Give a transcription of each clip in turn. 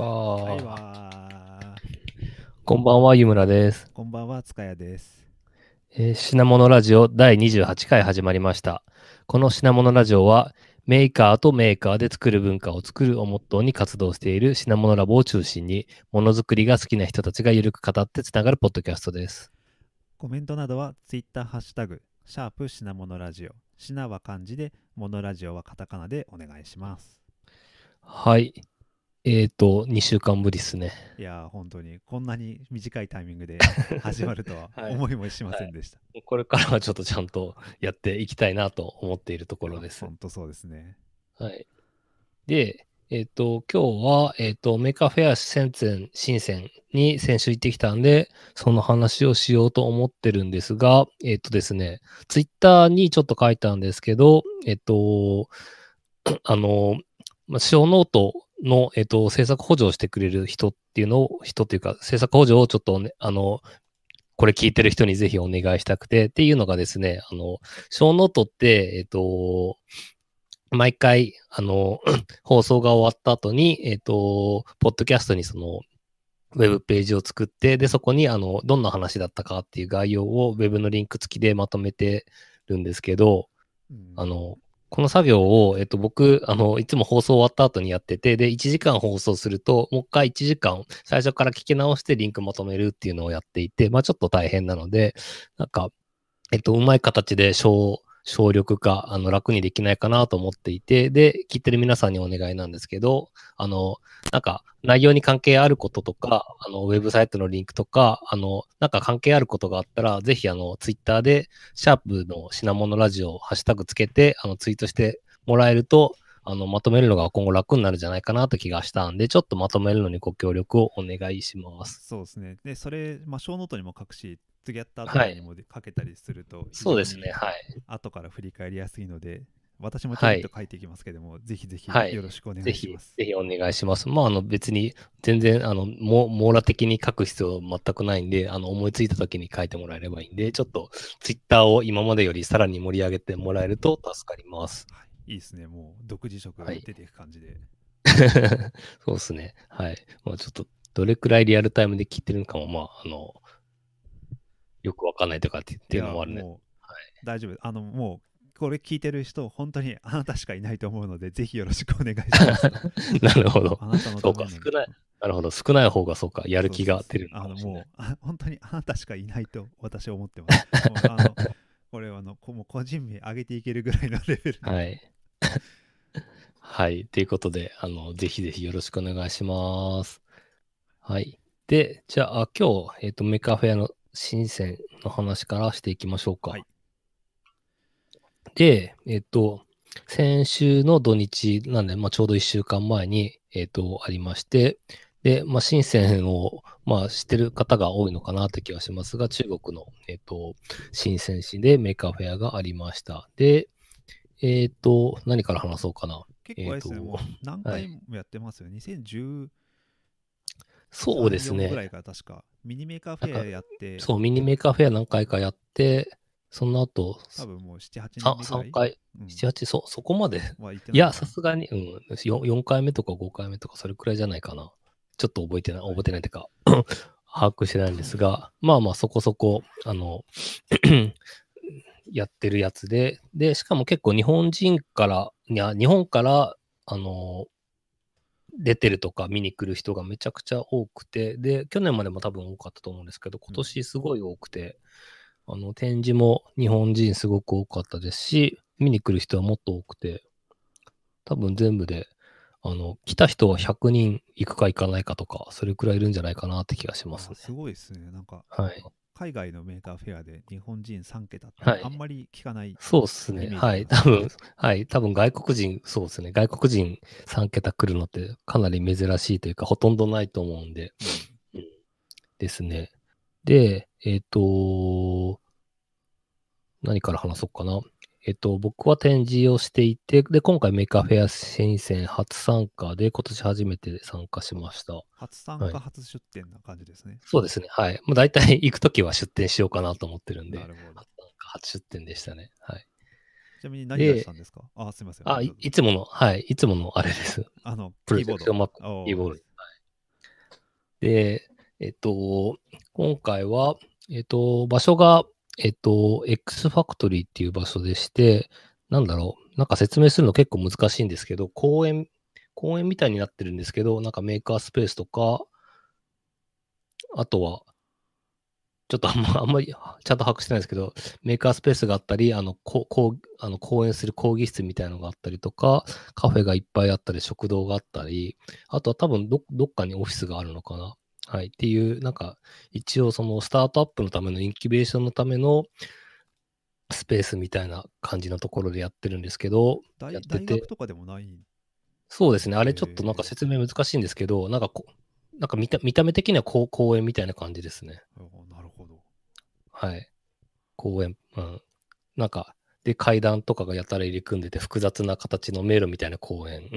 はいわこんばんは、湯村です。ー。こんばんは、塚谷です。えー品物ラジオ第28回始まりました。この品物ラジオは、メーカーとメーカーで作る文化を作るをモットーに活動している品物ラボを中心に、ものづくりが好きな人たちがゆるく語ってつながるポッドキャストです。コメントなどは、ツイッターハッシュタグ、シャープ品物ラジオ。品は漢字で、モノラジオはカタカナでお願いします。はい。えっ、と、2週間ぶりですね。いやー、本当に、こんなに短いタイミングで 始まるとははい思いもしませんでした。これからはちょっとちゃんとやっていきたいなと思っているところです。本当そうですね。はい。で、えっ、と、今日は、えっ、と、 Maker Faire 深セン、深センに先週行ってきたんで、その話をしようと思ってるんですが、えっ、とですね、ツイッターにちょっと書いたんですけど、えっ、と、あの、まあ、ショーノートの、えっ、と、制作補助をしてくれる人っていうのを、人っていうか、制作補助をちょっとね、あの、これ聞いてる人にぜひお願いしたくて、っていうのがですね、あの、ショーノートって、えっ、と、毎回、あの、放送が終わった後に、えっ、と、ポッドキャストにその、ウェブページを作って、で、そこに、あの、どんな話だったかっていう概要をウェブのリンク付きでまとめてるんですけど、うん。あの、この作業を、えっと、僕、あの、いつも放送終わった後にやってて、で、1時間放送すると、もう一回1時間、最初から聞き直してリンクまとめるっていうのをやっていて、まあちょっと大変なので、なんか、えっと、うまい形で小、省力化、あの、楽にできないかなと思っていて、で、聞いてる皆さんにお願いなんですけど、あの、なんか、内容に関係あることとか、あの、ウェブサイトのリンクとか、あの、なんか関係あることがあったら、ぜひ、あの、ツイッターで、シャープの品物ラジオハッシュタグつけて、あの、ツイートしてもらえると、あの、まとめるのが今後楽になるんじゃないかなと気がしたんで、ちょっとまとめるのにご協力をお願いします。そうですね。で、それ、まあ、ショーノートにも書くし、次やった後にもで書けたりすると、そうですね、はい。後から振り返りやすいので、私もちょっと書いていきますけども、ぜひぜひはいよろしくお願ぜひ、いします。ぜひお願いします。まあ、あの、別に、全然、あの、も網羅的に書く必要全くないんで、あの、思いついた時に書いてもらえればいいんで、ちょっと、ツイッターを今までよりさらに盛り上げてもらえると助かります。はい、いいですね。もう独自色がはい出ていく感じで。そうですね。はい。まあ、ちょっと、どれくらいリアルタイムで聞いてるのかも、まあ、あの、よくわかんないとかっていうのもあるね。いやもう大丈夫。あの、もう、これ聞いてる人、本当にあなたしかいないと思うので、ぜひよろしくお願いします。なるほどあ。なたのそうか、少ない。なるほど。少ない方がそうか、やる気が出るのあの、かもう。あ本当にあなたしかいないと私は思ってます。これはあの、こもう個人名上げていけるぐらいのレベルではい。はい。ということで、あの、ぜひぜひよろしくお願いします。はい。で、じゃあ、あ今日、えっ、と、 Maker Faire の深センの話からしていきましょうか。はいで、えっ、と、先週の土日なんで、まあ、ちょうど1週間前に、えっ、と、ありまして、で、まあ、深センを、まあ、知ってる方が多いのかなって気がしますが、中国の、えっ、と、深セン市で Maker Faire がありました。で、えっ、と、何から話そうかな。結構あれですね、えーともう何回もやってますよ。2010そうですぐらね。いから確か、 Mini Maker Faire やって、そう、 Mini Maker Faire 何回かやって、その後、多分もう7、8さ年目ぐらい？3回、うん7、8、そ、そこまで。いや、さすがに、うん、4, 4回目とか5回目とか、それくらいじゃないかな。ちょっと覚えてない、覚えてないっていうか、把握してないんですが、まあまあ、そこそこ、あの、やってるやつで、で、しかも結構日本人から、いや、日本から、あの、出てるとか見に来る人がめちゃくちゃ多くて、で、去年までも多分多かったと思うんですけど、今年すごい多くて、あの、展示も日本人すごく多かったですし、見に来る人はもっと多くて、多分全部で、あの、来た人は100人行くか行かないかとか、それくらいいるんじゃないかなって気がしますね。あすごいですね。なんか、はい。海外の Maker Faire で日本人3桁ってはいあんまり聞かない。そうですね。はい。多分、はい。多分外国人、そうですね。外国人3桁来るのってかなり珍しいというか、ほとんどないと思うんで、うんですね。で、えっ、と、何から話そうかな。えっ、と、僕は展示をしていて、で、今回 Maker Faire 深セン初参加で、今年初めて参加しました。初参はい加、初出店な感じですね。そうですね。はい。もう大体 行くときは出店しようかなと思ってるんで、なるほど。初参加初出店でしたね。はい。ちなみに何出したんですか？あ、すみません。あ、いいつもの、はい。いつものあれです。あの、プロジェクションマップ、キーボード。で、えっと、今回は、えっと、場所が、えっと、X ファクトリーっていう場所でして、なんだろう、なんか説明するの結構難しいんですけど、公園、公園みたいになってるんですけど、なんかメーカースペースとか、あとは、ちょっとあんま、あんまり、ちゃんと把握してないですけど、メーカースペースがあったり、あの、ここうあの講演する講義室みたいなのがあったりとか、カフェがいっぱいあったり、食堂があったり、あとは多分ど、どっかにオフィスがあるのかな。はい。っていう、なんか、一応そのスタートアップのためのインキュベーションのためのスペースみたいな感じのところでやってるんですけど、大やってて大学とかでもないそうですね。あれちょっとなんか説明難しいんですけど、なんかこう、なんか見た見た目的にはこう公園みたいな感じですね。おなるほど。はい。公園。うん。なんか、で、階段とかがやたら入り組んでて、複雑な形の迷路みたいな公園。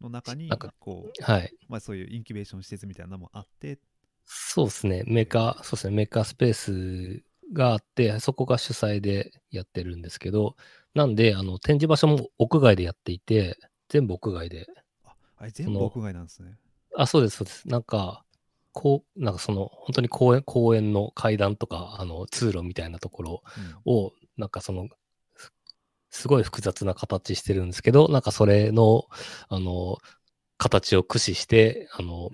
の中になんか、こう、はい。まあそういうインキュベーション施設みたいなのもあって、そうですね。メーカー、そうですね。メーカースペースがあって、そこが主催でやってるんですけど、なんで、あの、展示場所も屋外でやっていて、全部屋外で。あ、あれ全部屋外なんですね。あ、そうです、そうです。なんか、こう、なんかその、本当に公園、公園の階段とか、あの、通路みたいなところうんを、なんかその、すすごい複雑な形してるんですけど、なんかそれの、あの、形を駆使して、あの、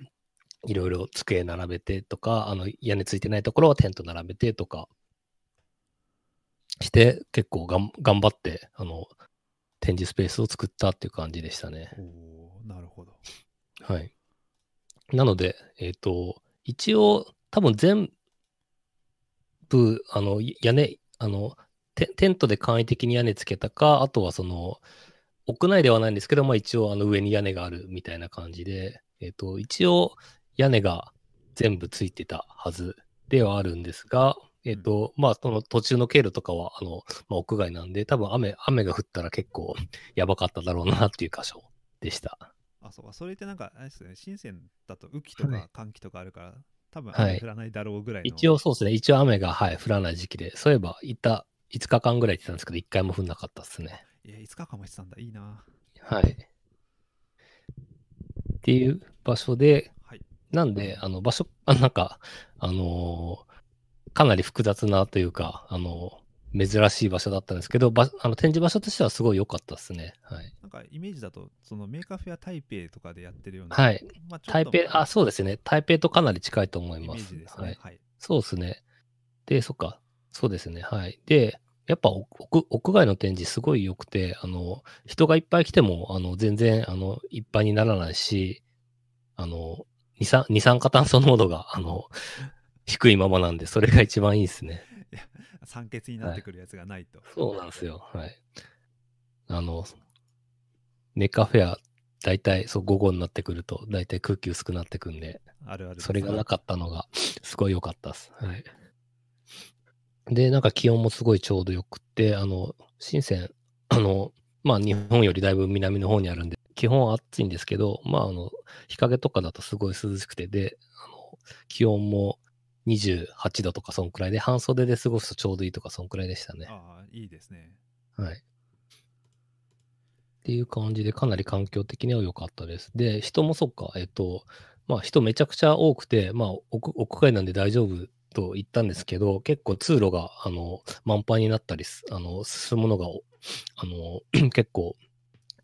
いろいろ机並べてとか、あの、屋根ついてないところはテント並べてとかして、結構がん頑張って、あの、展示スペースを作ったっていう感じでしたね。おーなるほど。はい。なので、えっ、と、一応、多分全部、あの、い屋根、あの、テテントで簡易的に屋根つけたか、あとはその、屋内ではないんですけど、まあ一応、あの、上に屋根があるみたいな感じで、えっ、と、一応、屋根が全部ついてたはずではあるんですが、えっ、と、まあ、その途中の経路とかは、あの、まあ、屋外なんで、多分雨、雨が降ったら結構 やばかっただろうなっていう箇所でした。あ、そうか。それってなんか、あれですよね。深センだと雨季とはいか寒気とかあるから、多分はい雨降らないだろうぐらいの。一応そうですね。一応雨が、はい、降らない時期で、そういえば、いた、5日間ぐらい行ってたんですけど、1回も降んなかったですね。いや、いつかかもしてたんだ。いいな。はい。っていう場所で、はい。なんで、あの、場所、あなんか、あのーかなり複雑なというか、あの珍しい場所だったんですけど、ばあの展示場所としてはすごい良かったですね。はい。なんかイメージだと、その Maker Faire 台北とかでやってるような。はい。まあ、台北、あ、そうですね。台北とかなり近いと思いイメます。ージですはい。。ねはい。そうですね。で、そっか。そうですね。はい。で、やっぱ屋屋外の展示すごい良くて、あの、人がいっぱい来ても、あの、全然、あの、いっぱいにならないし、あの、二酸二酸化炭素濃度が、あの、低いままなんで、それが一番いいですね。酸欠になってくるやつがないと。そうなんですよ。はい。あの、メカフェア、大体、そう、午後になってくると、大体空気薄くなってくんで、あるある。それがなかったのが、すごい良かったです。はい。で、なんか気温もすごいちょうどよくって、あの、深セン、あの、まあ日本よりだいぶ南の方にあるんで、基本は暑いんですけど、まああの、日陰とかだとすごい涼しくて、で、あの、気温も28度とかそんくらいで、半袖で過ごすとちょうどいいとかそんくらいでしたね。ああ、いいですね。はい。っていう感じで、かなり環境的には良かったです。で、人もそっか、えっと、まあ人めちゃくちゃ多くて、まあ屋屋外なんで大丈夫と言ったんですけど、結構通路が、あの、満帆になったりす、あの、進むのが、おあの、結構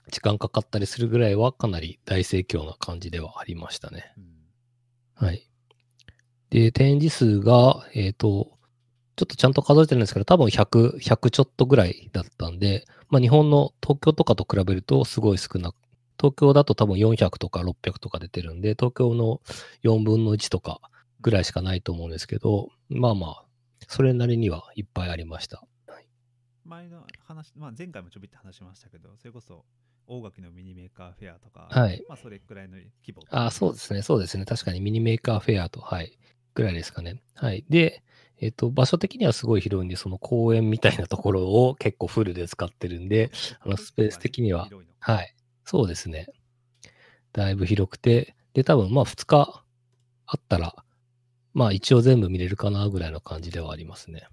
時間かかったりするぐらいはかなり大盛況な感じではありましたね。うん。はい。で、展示数が、えっ、と、ちょっとちゃんと数えてるんですけど、多分100、100ちょっとぐらいだったんで、まあ日本の東京とかと比べるとすごい少なく、東京だと多分400とか600とか出てるんで、東京の4分の1とかぐらいしかないと思うんですけど、まあまあ、それなりにはいっぱいありました。前の話、まあ、前回もちょびって話しましたけど、それこそ大垣のミニメーカーフェアとか、はいまあ、それくらいの規模。あ、そうですね。そうですね。確かにミニメーカーフェアと、はい。ぐらいですかね。はい。で、えっ、と、場所的にはすごい広いんで、その公園みたいなところを結構フルで使ってるんで、あのスペース的にははい。そうですね。だいぶ広くて、で、多分まあ2日あったら、まあ一応全部見れるかなぐらいの感じではありますね。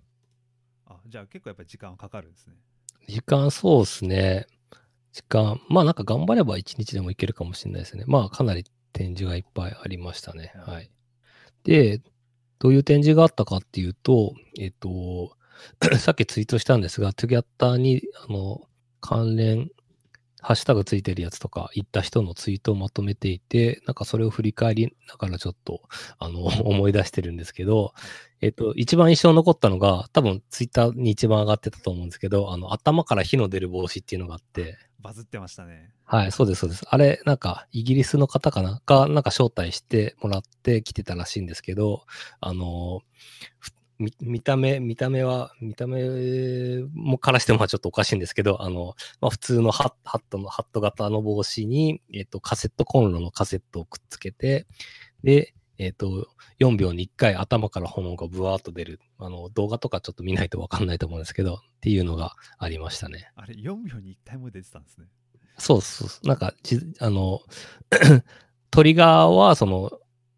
あじゃあ結構やっぱり時間はかかるんですね。時間そうですね。時間、まあなんか頑張れば1日でもいけるかもしれないですね。まあかなり展示がいっぱいありましたね。はい。で、どういう展示があったかっていうと、えっと、さっきツイートしたんですが、トゥギャッターに、あの、関連、ハッシュタグついてるやつとか、行った人のツイートをまとめていて、なんかそれを振り返りながらちょっと、あの、思い出してるんですけど、えっと、一番印象に残ったのが、多分ツイッターに一番上がってたと思うんですけど、あの、頭から火の出る帽子っていうのがあって、バズってましたね。はい、そうです、そうです。あれ、なんか、イギリスの方かな？が、なんか招待してもらって来てたらしいんですけど、あの、ふ見見た目、見た目は、見た目もからしてもまあちょっとおかしいんですけど、あの、まあ、普通のハッハットの、ハット型の帽子に、えっ、と、カセットコンロのカセットをくっつけて、で、えっ、と、4秒に1回頭から炎がブワーっと出る。あの、動画とかちょっと見ないとわかんないと思うんですけど、っていうのがありましたね。あれ、4秒に1回も出てたんですね。そうそうそう。なんか、じあの、トリガーはその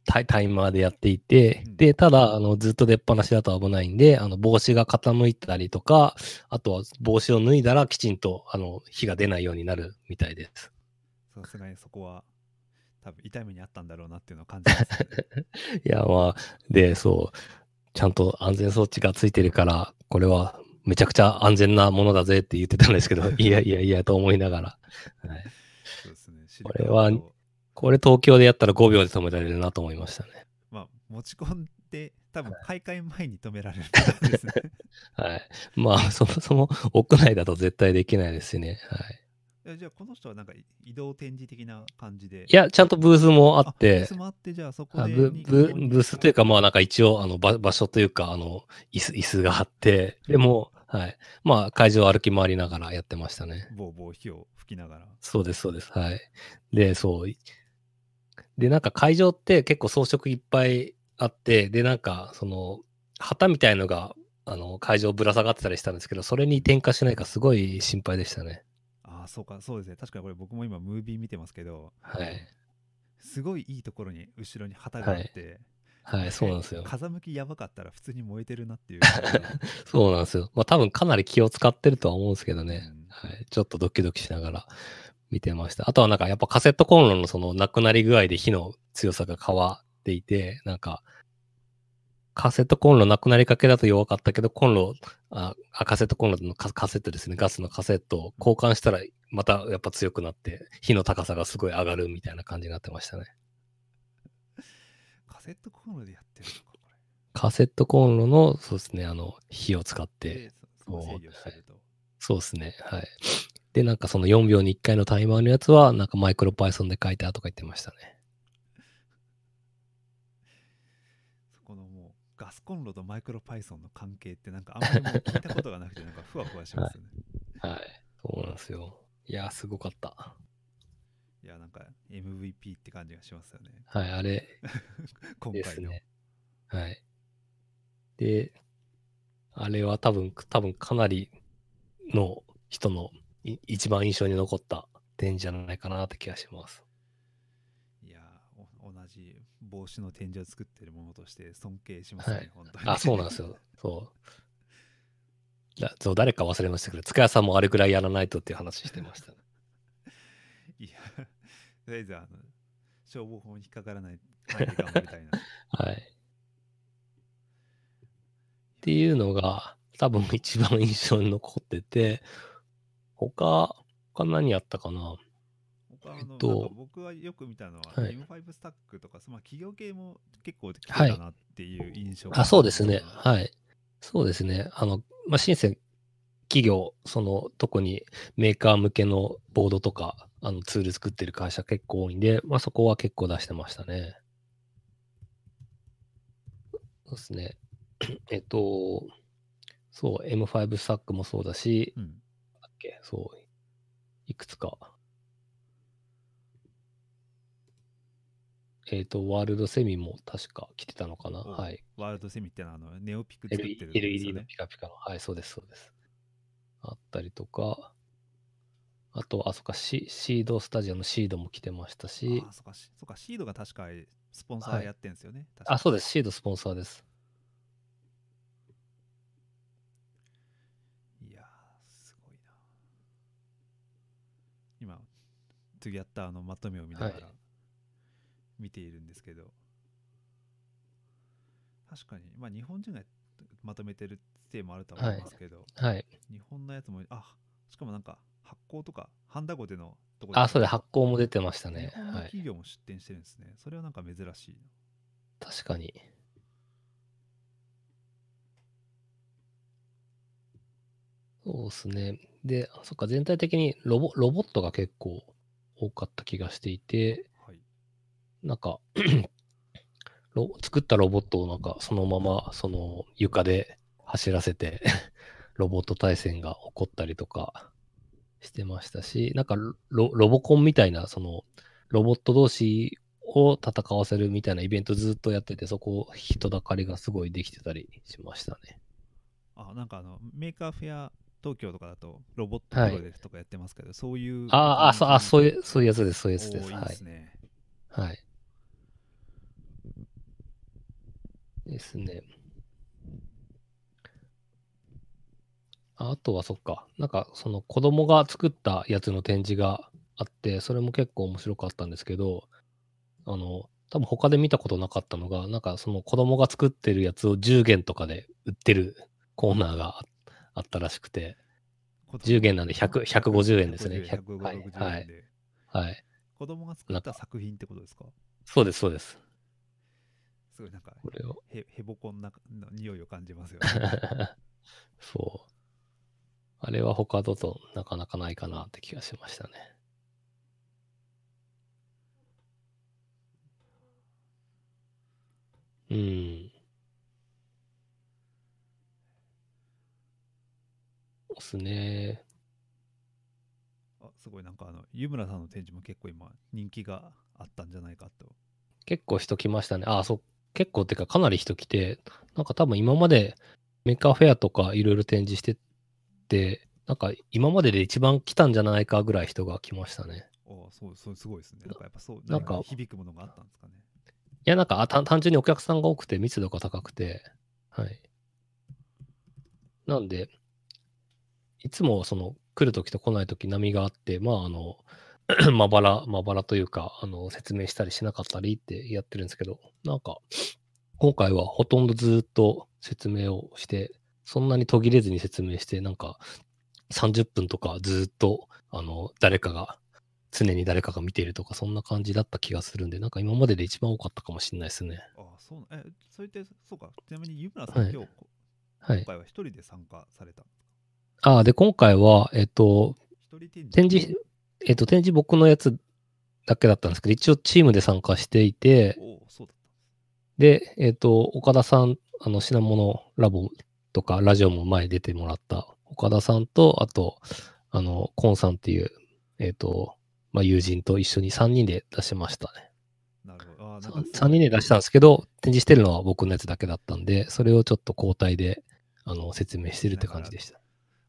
タイタイマーでやっていて、うんで、ただ、あの、ずっと出っ放しだと危ないんで、あの、帽子が傾いたりとか、あとは帽子を脱いだらきちんと、あの、火が出ないようになるみたいです。さすがにそこは、多分痛い目にあったんだろうなっていうのを感じます、ね。いや、まあ、で、そう、ちゃんと安全装置がついてるから、これはめちゃくちゃ安全なものだぜって言ってたんですけど、いやいやいやと思いながら。はいそうですね。これはこれ東京でやったら5秒で止められるなと思いましたね。まあ、持ち込んで、多分開会前に止められるんですね。はい。まあ、そもそも屋内だと絶対できないですしね。はい。えじゃあ、この人はなんか移動展示的な感じで。いや、ちゃんとブースもあってブース、もあって、じゃあそこであブブブースというか、まあなんか一応、あの場場所というか、あの、椅子、椅子があって、でも、はい。まあ会場を歩き回りながらやってましたね。ボーボー火を吹きながら。そうです、そうです。はい。で、そう。で、なんか会場って結構装飾いっぱいあって、で、なんか、その、旗みたいのが、あの、会場ぶら下がってたりしたんですけど、それに点火しないかすごい心配でしたね。ああ、そうか、そうですね。確かにこれ僕も今ムービー見てますけど、はい。すごいいいところに後ろに旗があって、はい、そうなんですよ。風向きやばかったら普通に燃えてるなっていう。そうなんですよ。まあ多分かなり気を使ってるとは思うんですけどね。うんはい。ちょっとドキドキしながら見てました。あとはなんかやっぱカセットコンロのそのなくなり具合で火の強さが変わっていて、なんか、カセットコンロなくなりかけだと弱かったけど、コンロ、あ、あカセットコンロのカカセットですね。ガスのカセットを交換したらまたやっぱ強くなって、火の高さがすごい上がるみたいな感じになってましたね。カセットコンロでやってるのか、こカセットコンロの、そうですね、あの、火を使っれ。て。そうですね。はい。で、なんかその4秒に1回のタイマーのやつは、なんかマイクロパイソンで書いてあるとか言ってましたね。そこのもうガスコンロとマイクロパイソンの関係ってなんかあんまり聞いたことがなくてなんかふわふわしますよね。はい。そうなんですよ。いやー、すごかった。い、や、なんか MVP って感じがしますよね。はい、あれ 今回の。ね。はい。で、あれは多分、多分かなりの人のい一番印象に残った点じゃないかなって気がします。いやお同じ帽子の展示を作ってるものとして尊敬しますね、はい本当に。あ、そうなんですよ。そう。だそう、誰か忘れましたけど、塚谷さんもあれぐらいやらないとっていう話してましたね。いや、とりあえずあの、消防法に引っかからない範囲で頑張りたいな。はい。っていうのが、多分一番印象に残ってて、他、他何やったかな？えっと僕はよく見たのは、はい M5 スタックとか、まあ、企業系も結構来てはいたなっていう印象があ、そうですね。い。はい。そうですね。あの、まあ、深セン企業、その、特にメーカー向けのボードとか、あの、ツール作ってる会社結構多いんで、まあ、そこは結構出してましたね。そうですね。えっと、そう、M5 スタックもそうだし、うん。けそう、いくつか。えっ、と、ワールドセミも確か来てたのかな？おはい。ワールドセミってのはあのネオピク作ってるよ LED のね。ピカピカの。はい、そうです、そうです。あったりとか、あと、あ、そっか、シシードスタジオのシードも来てましたしあ、、そっか、しそっか、シードが確かスポンサーはいやってんですよね。あ、そうでです、シードスポンサーです。す。いやー、すごいな。今、トゥギャッターのまとめを見ながはいら見ているんですけど、確かに、まあ、日本人がまとめてるせいもあるとは思いますけど、はい。日本のやつも、あしかもなんか発行とか、ハンダゴテのとこあ、そうでで発行も出てました日ね。企業も出展してるんですね。それはなんか珍しいな。確かに。そうですね。で、そっか、全体的にロボロボットが結構多かった気がしていて、はい。なんか ロ、作ったロボットをなんかそのままその床で走らせて ロボット対戦が起こったりとかしてましたし、なんかロロボコンみたいなそのロボット同士を戦わせるみたいなイベントずっとやってて、そこ人だかりがすごいできてたりしましたね。あ、なんかあの、メーカーフェア東京とかだと、ロボットはいプロレスとかやってますけど、そういう。ああ、あ、そう、あ、そうういう、そういうやつです、そういうやつです。いいはい。ですね。はい。ですね。ああとはそっか。なんかその子供が作ったやつの展示があって、それも結構面白かったんですけど、あの、多分他で見たことなかったのが、なんかその子供が作ってるやつを10元とかで売ってるコーナーがああったらしくて、10元なんで100 150円ですね150 100 150はい円で。はい。子供が作った作品ってことですか？そうです、そうです。すごいなんかこれを。へ、へぼこんなの匂いを感じますよね。そう。あれは他だとなかなかないかなって気がしましたね。うん。そうっすね。あすごいなんかあの、湯村さんの展示も結構今人気があったんじゃないかと。結構人来ましたね。あ、そう。結構っていうかかなり人来て、なんか多分今までメーカーフェアとかいろいろ展示してて、なんか今までで一番来たんじゃないかぐらい人が来ましたね。あそう、そう、すごいですね。なんかやっぱそう、なんか何響くものがあったんですかね。いや、なんか単純にお客さんが多くて密度が高くて、はい。なんで、いつもその来るときと来ないとき波があって、まああの、まばら、まばらというか、あの、説明したりしなかったりってやってるんですけど、なんか、今回はほとんどずっと説明をして、そんなに途切れずに説明して、なんか、30分とかずっと、あの、誰かが、常に誰かが見ているとか、そんな感じだった気がするんで、なんか今までで一番多かったかもしれないですね。あそうな、え、それって、そうか。ちなみに湯村さん、はい今日、はい。今回は一人で参加された。ああ、で、今回は、えっと、展示。えっと、展示僕のやつだけだったんですけど、一応チームで参加していて、でえっと、岡田さん、あの、品物ラボとか、ラジオも前出てもらった岡田さんと、あと、あの、コンさんっていう、えっと、まあ、友人と一緒に3人で出しましたね。なるほど。あなんか3人で出したんですけど、展示してるのは僕のやつだけだったんで、それをちょっと交代で、あの、説明してるって感じでした。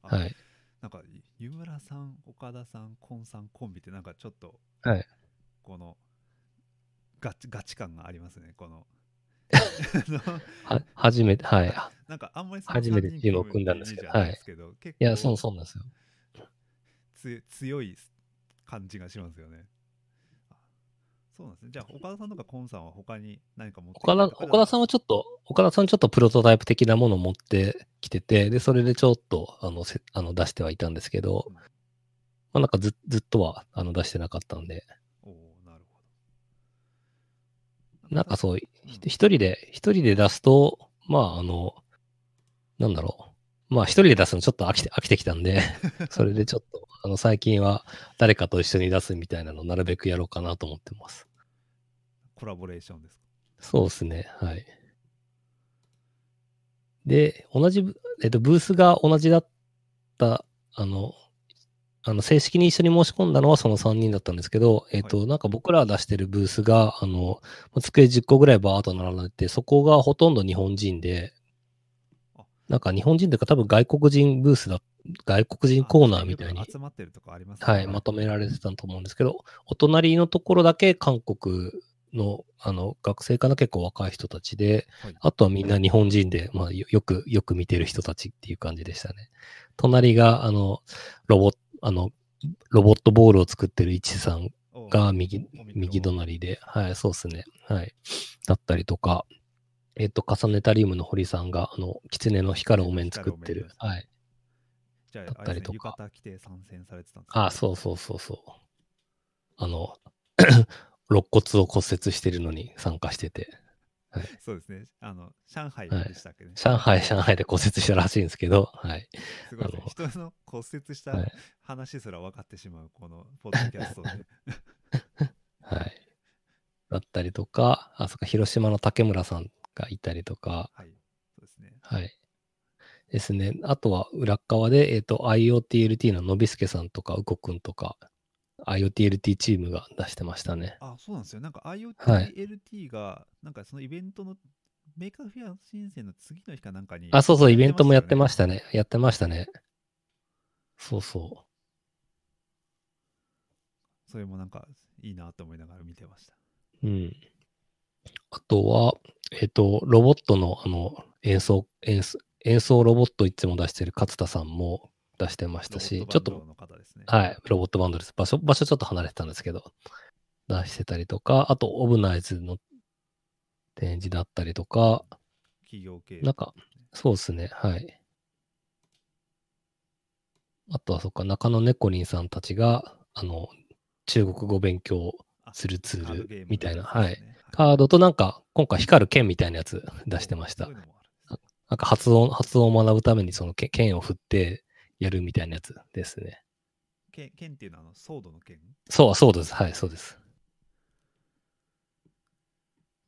あはい。なんか、湯村さん、岡田さん、コンさんコンビってなんかちょっと、はい。この、ガチ、ガチ感がありますね、この。は、初めて、はい。なんかあんまり初めてチームを組んだんですけどはないいや、そうそうなんですよ。つ強い感じがしますよね。あそうなんですね。じゃあ、岡田さんとかコンさんは他に何か持って岡田、岡田さんはちょっと、岡田さんちょっとプロトタイプ的なものを持ってきてて、で、それでちょっと、あの、せあの出してはいたんですけどうん、まあなんかずずっとは、あの、出してなかったんで、おおなるほど。なんかそう、うん人で、一人で出すと、まああの、なんだろう。まあ一人で出すのちょっと飽きて、飽きてきたんで、それでちょっと、あの、最近は誰かと一緒に出すみたいなのをなるべくやろうかなと思ってます。コラボレーションですか？そうですね。はい。で、同じブ、えっと、ブースが同じだった、あの、あの、正式に一緒に申し込んだのはその3人だったんですけど、えっと、なんか僕ら出してるブースが、あの、まあ机10個ぐらいバーっと並んでて、そこがほとんど日本人であ、なんか日本人というか多分外国人ブースだ、外国人コーナーみたいに集まってるとこありますはい、まとめられてたと思うんですけど、お隣のところだけ韓国の、あの、学生かな結構若い人たちで、はいあとはみんな日本人で、まあ、よよく、よく見てる人たちっていう感じでしたね。隣が、あの、ロボット、あの、ロボットボールを作ってる一さんおが右お、右隣で、はい、そうですね。はい。だったりとか、えっ、と、カサネタリウムの堀さんが、あの、狐の光るお面作ってる。はい。じゃあ、だったりとかああ、そうそうそうそう。あの、肋骨を骨折してるのに参加してて、そうですね。あの、上海はいでしたっけね。上海、上海で骨折したらしいんですけど、はい。すごいね人の骨折したはい話すら分かってしまう、このポッドキャストで。はい。だったりとか、あ、そっか、広島の竹村さんがいたりとか、はい。そうですね。はい。ですね。あとは裏側で、えっ、と、IoTLT ののびすけさんとか、うこくんとか、IoTLT チームが出してましたね。あ、そうなんですよ。なんかはい IoTLT が、なんかそのイベントの、メーカーフェア深センの次の日かなんかに。あ、そうそう、イベントもやってまししたね。やってましたね。そうそたよね。それもなんかいいなと思いながら見てました。う。うん。あとは、えっ、と、ロボットの、あの、演奏、演奏、演奏ロボットいつも出してる勝田さんも出してましたし、ちょっと。はい、ロボットバンドです。場所、場所ちょっと離れてたんですけど、出してたりとか、あと、オブナイズの展示だったりとか、企業系。なんか、そうですね、はい。あとは、そっか、中野猫リンさんたちが、あの、中国語勉強あするツールみたいな、ねはい。カードとなんか、今回光る剣みたいなやつ出してましたなんか発音、発音を学ぶためにその剣剣を振ってやるみたいなやつですね。剣剣っていうのはあのソードの剣？そう、そうです。はい、そうです。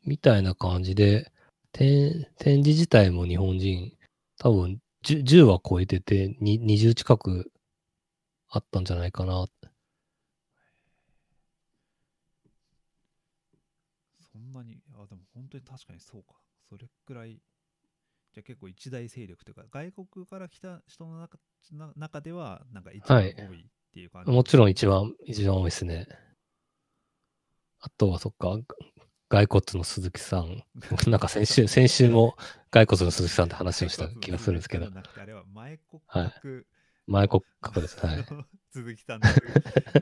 みたいな感じで、展展示自体も日本人、多分 10, 10は超えてて、に20近くあったんじゃないかな。そんなに、あ、でも本当に確かにそうか。それくらい、じゃあ結構一大勢力というか、外国から来た人の中な中では、なんか一番多はいいっていう感じ、もちろん一番、一番多いですね。あとはそっか、骸骨の鈴木さん。なんか先週、先週も骸骨の鈴木さんって話をした気がするんですけどあれは前前国格です。はい。鈴木さんの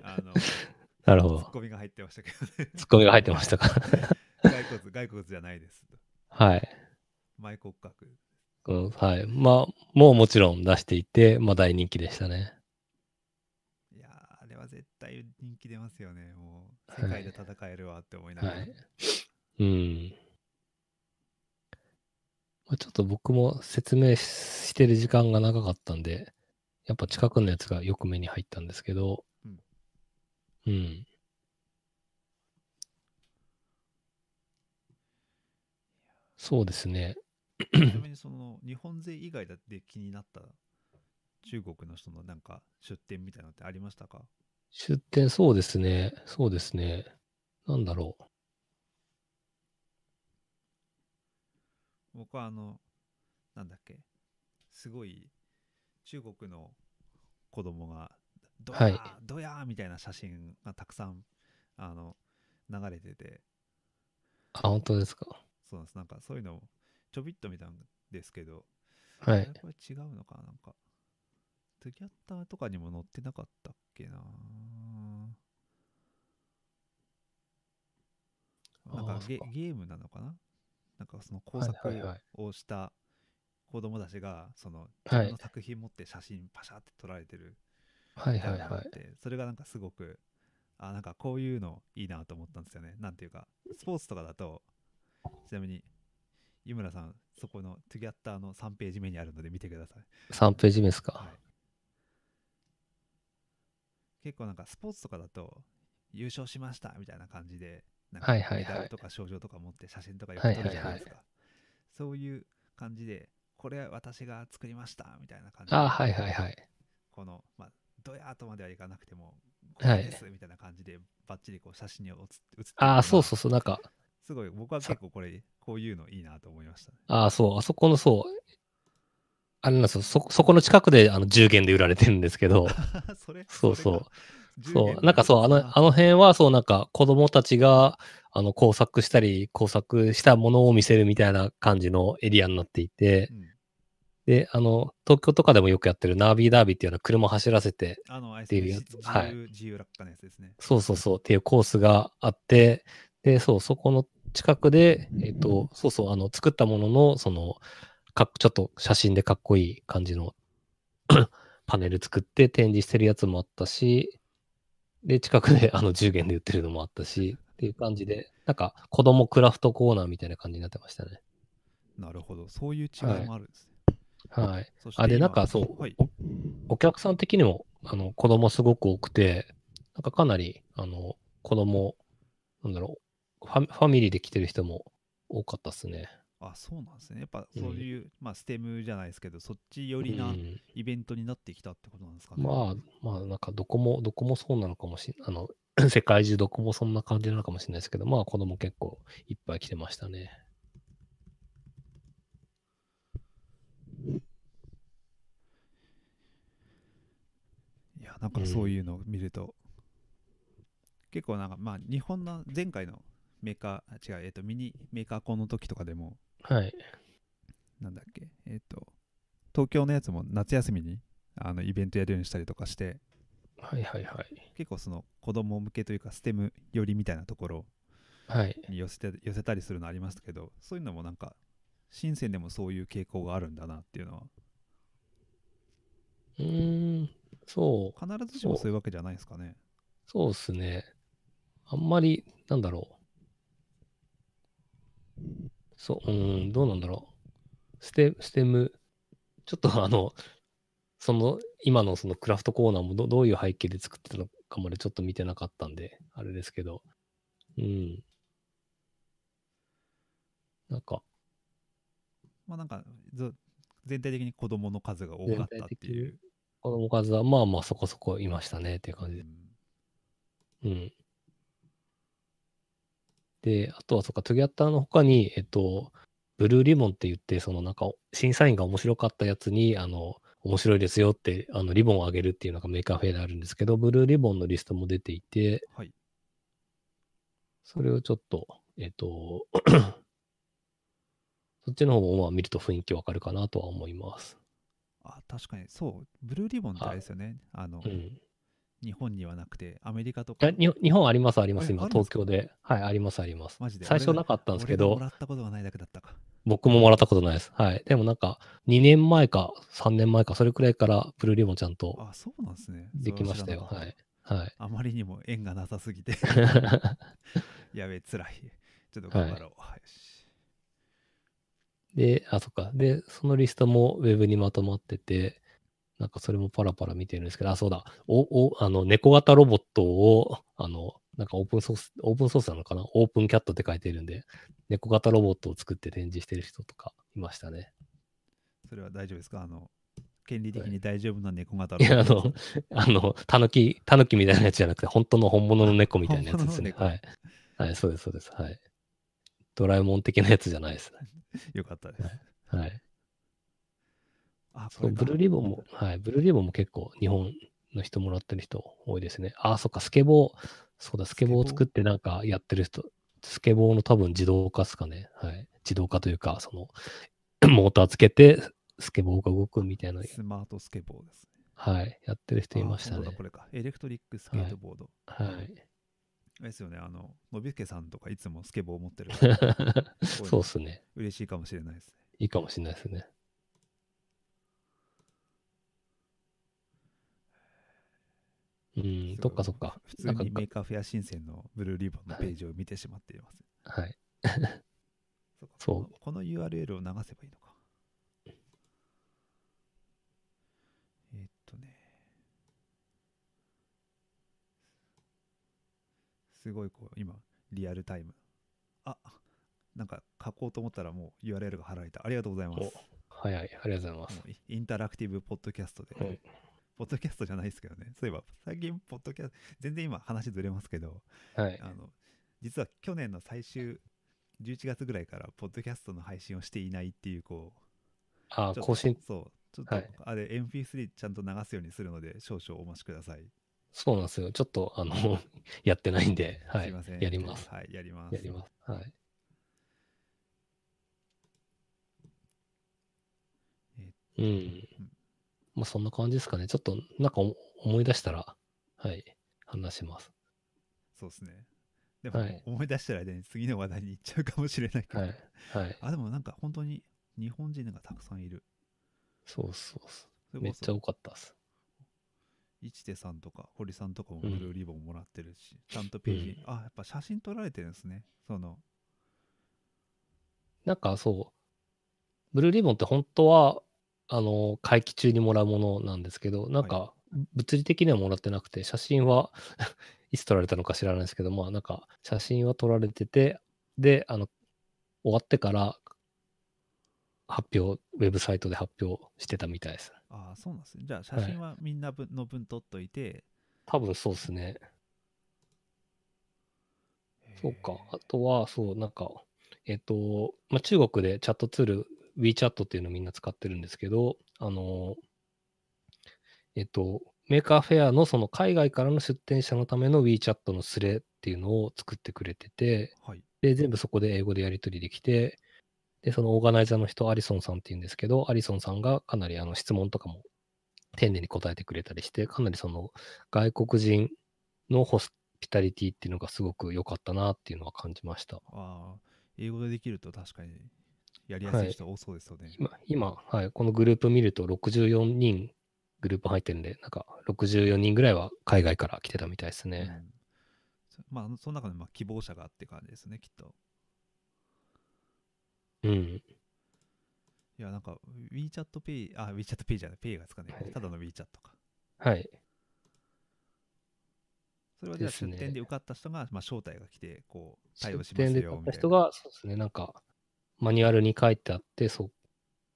あの なるほどツッ。コミが入ってましたけどね。ツッコミが入ってましたか。骸骨、骸骨じゃないです。はい。前骨格。うん、はい。まあ、もうもちろん出していて、まあ大人気でしたね。いやー、あれは絶対人気出ますよね。もう、はい世界で戦えるわって思いながら。はい。うん。まあ、ちょっと僕も説明ししてる時間が長かったんで、やっぱ近くのやつがよく目に入ったんですけど、うんうん。そうですね。ちなみにその日本勢以外で気になった中国の人のなんか出店みたいなのってありましたか？出店、そうですね。そうですね。なんだろう。僕はあの、なんだっけ、すごい中国の子供が、ドヤー、はいドヤーみたいな写真がたくさんあの流れてて、あ、本当ですか？そうなんです。なんかそういうのをちょびっと見たんですけど、はい。これ違うのかななんか、トゥギャッターとかにも載ってなかったっけななんかゲゲームなのかな？なんかその工はい作をした子供たちが、そのはい自分の作品持って写真パシャって撮られてるはいはいいはい。それがなんかすごく、あ、なんかこういうのいいなと思ったんですよね。なんていうか、スポーツとかだと、ちなみに、井村さん、そこのトゥギャッターの3ページ目にあるので見てください。3ページ目ですか？はい、結構なんかスポーツとかだと優勝しましたみたいな感じでなんかメダルとか賞状とか持って写真とかよく撮るじゃないですか、はいそういう感じでこれ私が作りましたみたいな感じであ、はいはいはい。このまあドヤーとまではいかなくてもこれですみたいな感じでバッチリこう写真に写って写ってるのがあ、そうそうそう。なんか、すごい僕は結構これこういうのいいなと思いましたね。ああ、そう、あそこのそう、あれなんですよ、そ、そこの近くであの10元で売られてるんですけど、それ？そうそう。そそう、なんか？そう、あの、あの辺はそう、なんか子供たちが、あの、工作したり、工作したものを見せるみたいな感じのエリアになっていて。う、ん。で、あの、東京とかでもよくやってるナービーダービーっていうような車走らせて、っていうやつ。はい。由自由落下のやつですね。そうそうそう。っていうコースがあって、で、そう、そこの近くで、えっ、と、そうそう、あの、作ったものの、その、かっちょっと写真でかっこいい感じの パネル作って展示してるやつもあったし、で、近くであの10元で売ってるのもあったし、っていう感じで、なんか子供クラフトコーナーみたいな感じになってましたね。なるほど。そういう違いもあるんですね。はい。そしてあ、で、今なんかそう、はい。おお客さん的にも、あの、子供すごく多くて、なんかかなり、あの、子供、なんだろう、ファファミリーで来てる人も多かったっすね。あ、そうなんですね。やっぱそういう、まあ、ステムじゃないですけど、そっち寄りうなんイベントになってきたってことなんですかね。まあ、まあ、なんかどこも、どこもそうなのかもしれあの、世界中どこもそんな感じなのかもしれないですけど、まあ子供結構いっぱい来てましたね。いや、なんかそういうのを見ると、結構なんか、まあ、日本の前回のメーカー、あ違う、えっ、と、ミニメーカーコンの時とかでも、はい。なんだっけ、えっ、と、東京のやつも夏休みにあのイベントやるようにしたりとかして、はいはいはい。結構その子供向けというか、ステム寄りみたいなところはい。に寄せて寄せたりするのありますけど、そういうのもなんか、深センでもそういう傾向があるんだなっていうのは、うーん、そう、必ずしもそういうわけじゃないですかね。そうですね。あんまり、なんだろう。そう、うーん、どうなんだろう。ステステム、ちょっとあの、その、今のそのクラフトコーナーもどどういう背景で作ってたのかまでちょっと見てなかったんで、あれですけど。うん。なんか、まあなんか、ず全体的に子供の数が多かったっていう。子供数はまあまあそこそこいましたねっていう感じで。うんうん。で、あとはそっか、 Togetter の他に、えっと、ブルーリボンって言って、そのなんか、審査員が面白かったやつに、あの、面白いですよって、あの、リボンをあげるっていうのがメーカーフェアであるんですけど、ブルーリボンのリストも出ていて、はい。それをちょっと、えっと、そっちの方もまあ見ると雰囲気わかるかなとは思います。あ、確かに、そう、ブルーリボンってあれですよね。あの、うん。日本にはなくて、アメリカといか日本あります、あります。今、東京で。はい、あります、あります。マジで？最初なかったんですけども、らったことがないだけだったか。僕ももらったことないです。はい。でもなんか、2年前か3年前か、それくらいからブルーリボンちゃんとあ、そうなんですね。できましたよ。はい。はい。あまりにも縁がなさすぎて、やべえ、辛い。ちょっと頑張ろう。はい、で、あ、そっか。で、そのリストもウェブにまとまってて、なんかそれもパラパラ見てるんですけど、あ、そうだ。お、お、あの、猫型ロボットを、あの、なんかオープンソース、オープンソースなのかな？オープンキャットって書いてるんで、猫型ロボットを作って展示してる人とかいましたね。それは大丈夫ですか？あの、権利的に大丈夫な猫型いや、あロボッの、あの、タヌキ、タヌキみたいなやつじゃなくて、本当の本物の猫みたいなやつですね。はい。はい、そうです、そうです。はい。ドラえもん的なやつじゃないです。ト よかったです。はい。あ、こそう、ブルーリボンも、はい、ブルーリボンも結構日本の人もらってる人多いですね。あ、そっか、スケボー、そうだ、スケボーを作ってなんかやってる人、スケボーの多分自動化ですかね。はい。自動化というか、その、モーターつけて、スケボーが動くみたいな、スマートスケボーですね。はい、やってる人いましたねこ。れか。エレクトリックスケートボード。はい。あれですよね。あの、のびすけさんとかいつもスケボーを持ってる。そうっすね。嬉しいかもしれないですね。いいかもしれないですね。うん、そっかそっか。普通にメーカーフェア深センのブルーリボンのページを見てしまっています。はい。そうか そうこの URL を流せばいいのか。えーっとね。すごいこう、今、リアルタイム。あなんか書こうと思ったらもう URL が貼られた。ありがとうございます。おはいはい、ありがとうございます。イインタラクティブポッドキャストで、はいポッドキャストじゃないですけどね。そういえば、最近、ポッドキャスト、全然今話ずれますけど、はい。あの、実は去年の最終、11月ぐらいから、ポッドキャストの配信をしていないっていう、こう、あ、更新、そう、ちょっと、はいあれ、MP3 ちゃんと流すようにするので、少々お待ちください。そうなんですよ。ちょっと、あの、やってないんで、はいすいません。。やります。はい、やります。やります。はい。えうんうん。まあ、そんな感じですかね。ちょっと、なんかお思い出したら、はい、話します。そうですね。でも、はい思い出したら間に次の話題に行っちゃうかもしれないけど、はい。はい。あでもなんか本当に日本人がたくさんいるそうそうそ。そうめっちゃ多かったっす。一手さんとか堀さんとかもブルーリボンもらってるし、ちゃんとページ、あやっぱ写真撮られてるんですねそのなんかそう、ブルーリボンって本当は、あの、会期中にもらうものなんですけど、なんか、物理的にはもらってなくて、写真は いつ撮られたのか知らないですけど、まあなんか、写真は撮られてて、で、あの、終わってから、発表、ウェブサイトで発表してたみたいです。ああそうなんですねじゃあ写真はみんな分の分撮っといて、多分そうですね。そうか。あとは、そう、なんか、えっ、と、まあ、中国でチャットツール、WeChat っていうのをみんな使ってるんですけど、あの、えっ、と、メーカーフェアのその海外からの出店者のための WeChat のスレっていうのを作ってくれてて、はいで、全部そこで英語でやり取りできて、で、そのオーガナイザーの人、アリソンさんっていうんですけど、アリソンさんがかなりあの質問とかも丁寧に答えてくれたりして、かなりその外国人のホスピタリティっていうのがすごく良かったなっていうのは感じました。ああ英語でできると確かにやりやすい人多そうですよね、今、今、はい、このグループ見ると64人グループ入ってるんで、なんか64人ぐらいは海外から来てたみたいですね。うん。そまあその中でまあ希望者がって感じですねきっと。うん。いやなんか WeChat Pay あ WeChat Pay じゃない Pay がつかね、はい。ただの WeChat か。はい。それはじゃあ出店で受かった人が、まあ、招待が来てこう対応し出ますよみたいな。人が、そうですね、なんか、マニュアルに書いてあって、そう、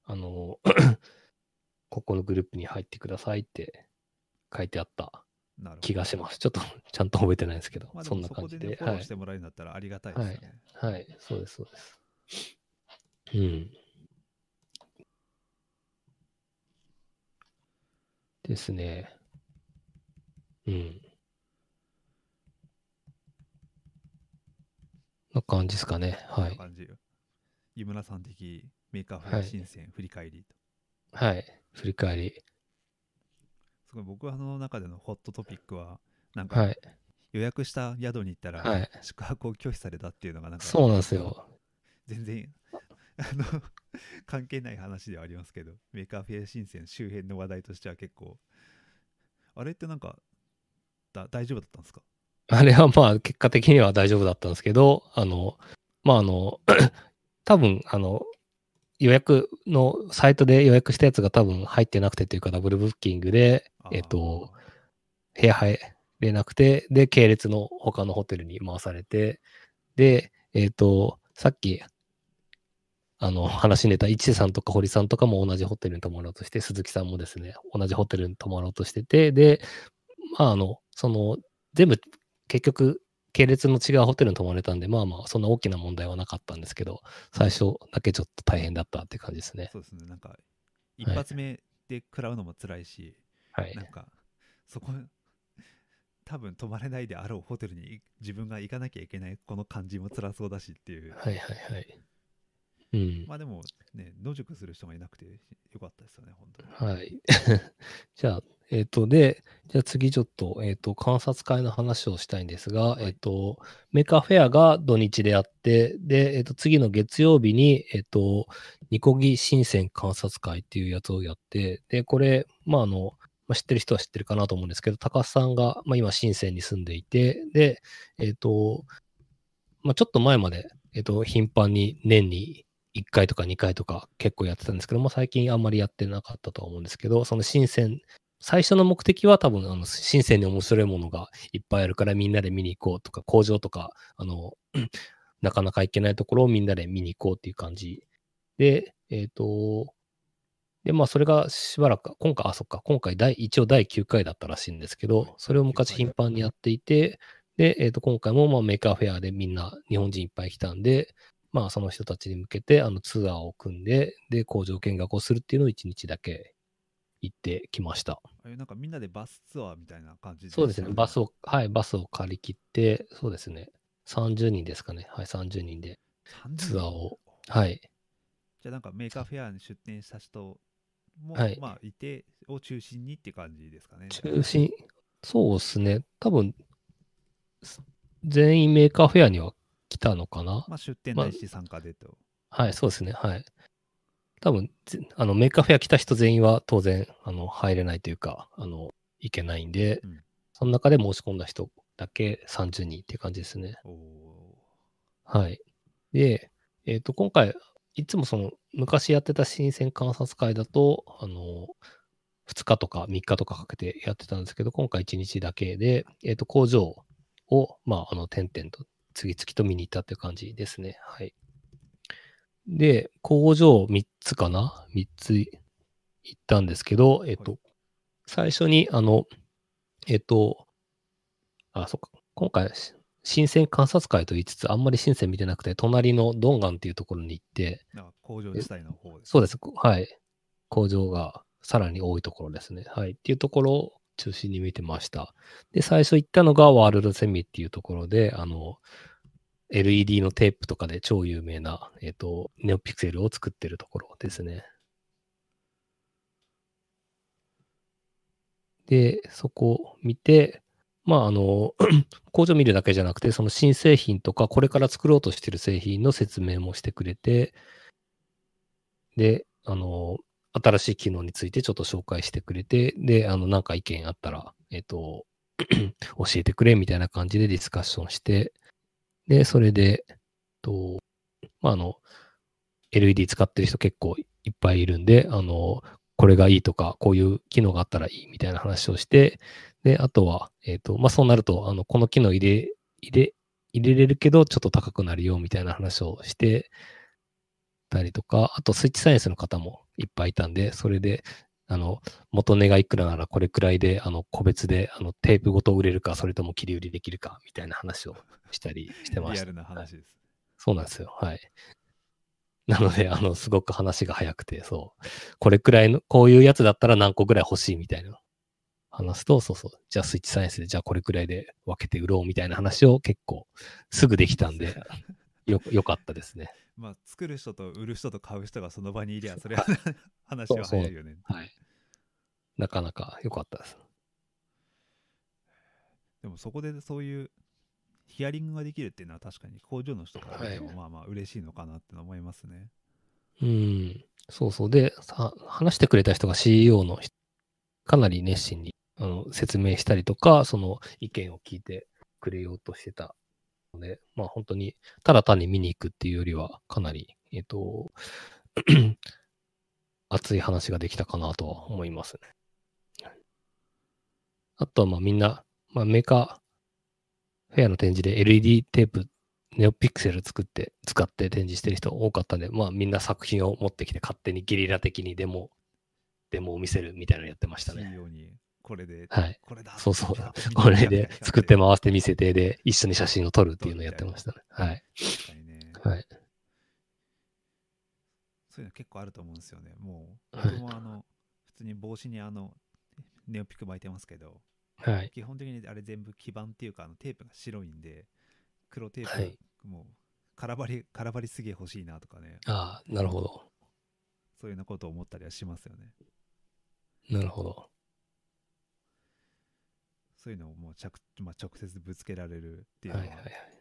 あの、ここのグループに入ってくださいって書いてあった気がします。ちょっと ちゃんと覚えてないんですけど、まあでそんな感じで。はいフォローし。てもらえるんだったらありがたいですよね、はい、そうです、そうです。うん。ですね。うん。な感じですかね。はい湯村さん的メーカーフェア深セン振り返りと、はい。振り返り。すごい僕はの中でのホットトピックはなんかはい。予約した宿に行ったら、はい宿泊を拒否されたっていうのがなんかそうなんですよ。全然あの 関係ない話ではありますけどメーカーフェア深セン周辺の話題としては結構あれってなんかだ大丈夫だったんですか？あれはまあ、結果的には大丈夫だったんですけど、あの、まあ、あの、多分、あの、予約の、サイトで予約したやつが多分入ってなくてというか、ダブルブッキングで、えっと、部屋入れなくて、で、系列の他のホテルに回されて、で、えっ、と、さっき、あの、話に出た一瀬さんとか堀さんとかも同じホテルに泊まろうとして、鈴木さんもですね、同じホテルに泊まろうとしてて、で、まあ、あの、その、全部、結局、系列の違うホテルに泊まれたんで、まあまあ、そんな大きな問題はなかったんですけど、最初だけちょっと大変だったって感じですね。そうですねなんか一発目で食らうのも辛いし、はいなん。かそこ多分泊まれないであろうホテルに自分が行かなきゃいけないこの感じも辛そうだしっていうはいはいはい。うん。まあでもね野宿する人がいなくてよかったですよね本当にはい。じゃあ、えっ、と、で、じゃあ次ちょっと、えっ、と、観察会の話をしたいんですが、いえっ、と、メーカーフェアが土日であって、で、えっ、と、次の月曜日に、えっ、と、ニコ技深セン観察会っていうやつをやって、で、これ、まあ、あの、まあ、知ってる人は知ってるかなと思うんですけど、高須さんが、まあ、今、深センに住んでいて、で、えっ、と、まあ、ちょっと前まで、えっ、と、頻繁に年に1回とか2回とか結構やってたんですけど、まあ、最近あんまりやってなかったとは思うんですけど、その深セン、最初の目的は多分、あの、深センに面白いものがいっぱいあるからみんなで見に行こうとか、工場とか、あの、なかなか行けないところをみんなで見に行こうっていう感じ。で、えっ、と、で、まあ、それがしばらく、今回、あ、そっか、今回第、一応第9回だったらしいんですけはいど、それを昔頻繁にやっていて、で、えっ、と、今回も、まあ、メーカーフェアでみんな日本人いっぱい来たんで、まあ、その人たちに向けて、あの、ツアーを組んで、で、工場見学をするっていうのを1日だけ行ってきました。なんかみんなでバスツアーみたいな感じそうですね、バスをを、はい、バスを借り切って、そうですね、30人ですかね、はい、30人でツアーを、はい、じゃあなんかメーカーフェアに出店した人も、はい。まあいてを中心にって感じですかね。中心、そうですね、多分す全員メーカーフェアには来たのかな、まあ、出店ないし参加でと。はい、そうですね。はい。多分、ぜあの、メーカーフェア来た人全員は当然、あの、入れないというか、あの、いけないんで、うんその中で申し込んだ人だけ30人っていう感じですね。はい。で、えっ、と、今回、いつもその、昔やってた深セン観察会だと、あの、2日とか3日とかかけてやってたんですけど、今回1日だけで、えっ、と、工場を、まあ、あの、点々と、次々と見に行ったっていう感じですね。はい。で、工場3つかな ?3 つ行ったんですけど、えっ、と、最初に、あの、えっ、と、あ、そっか。今回、新鮮観察会と言いつつ、あんまり新鮮見てなくて、隣のドンガンっていうところに行って、工場自体の方です。そうです。はい。工場がさらに多いところですね。はい。っていうところを中心に見てました。で、最初行ったのがワールドセミっていうところで、あの、LED のテープとかで超有名な、えっ、と、ネオピクセルを作ってるところですね。で、そこを見て、まあ、あの、工場見るだけじゃなくて、その新製品とか、これから作ろうとしてる製品の説明もしてくれて、で、あの、新しい機能についてちょっと紹介してくれて、で、あの、なんか意見あったら、えっ、と、教えてくれみたいな感じでディスカッションして、で、それで、えっと、まあ、あの、LED 使ってる人結構いっぱいいるんで、あの、これがいいとか、こういう機能があったらいいみたいな話をして、で、あとは、えっ、と、まあ、そうなると、あの、この機能入れ、入れ、入れれるけど、ちょっと高くなるよみたいな話をしてたりとか、あと、スイッチサイエンスの方もいっぱいいたんで、それで、あの、元値がいくらならこれくらいで、あの、個別で、あの、テープごと売れるか、それとも切り売りできるか、みたいな話をしたりしてました。リアルな話です。そうなんですよ。はい。なので、あの、すごく話が早くて、そう。これくらいの、こういうやつだったら何個くらい欲しいみたいな話すと、そうそう。じゃあスイッチサイエンスで、じゃあこれくらいで分けて売ろうみたいな話を結構すぐできたんで、よ、よかったですね。まあ、作る人と売る人と買う人がその場にいりゃ、それは話は早いよね。はい。なかなか良かったです。でもそこでそういうヒアリングができるっていうのは確かに工場の人から見てもはいまあまあ嬉しいのかなって思いますね。うん。そうそう。で、さ話してくれた人が CEO の人かなり熱心にあの説明したりとか、その意見を聞いてくれようとしてたので、まあ本当に、ただ単に見に行くっていうよりは、かなり、えっ、と、熱い話ができたかなとは思いますね。あとはまあみんな、まあメーカーフェアの展示で LED テープネオピクセル作って、使って展示してる人多かったんで、まあみんな作品を持ってきて勝手にゲリラ的にデモ、デモを見せるみたいなのやってましたね。これで、はい。これだそうそう これで作っても回して見せて、で、一緒に写真を撮るっていうのをやってましたね。はい。確かにね。はい。そういうの結構あると思うんですよね。もう、はい僕もあの、普通に帽子にあの、ネオピク巻いてますけど、はい。基本的にあれ全部基板っていうか、あのテープが白いんで、黒テープ、はいもう、空張り、空張りすげえ欲しいなとかね、ああ、なるほど。そういうようなことを思ったりはしますよね。なるほど。そういうのをもう着、まあ、直接ぶつけられるっていうのは。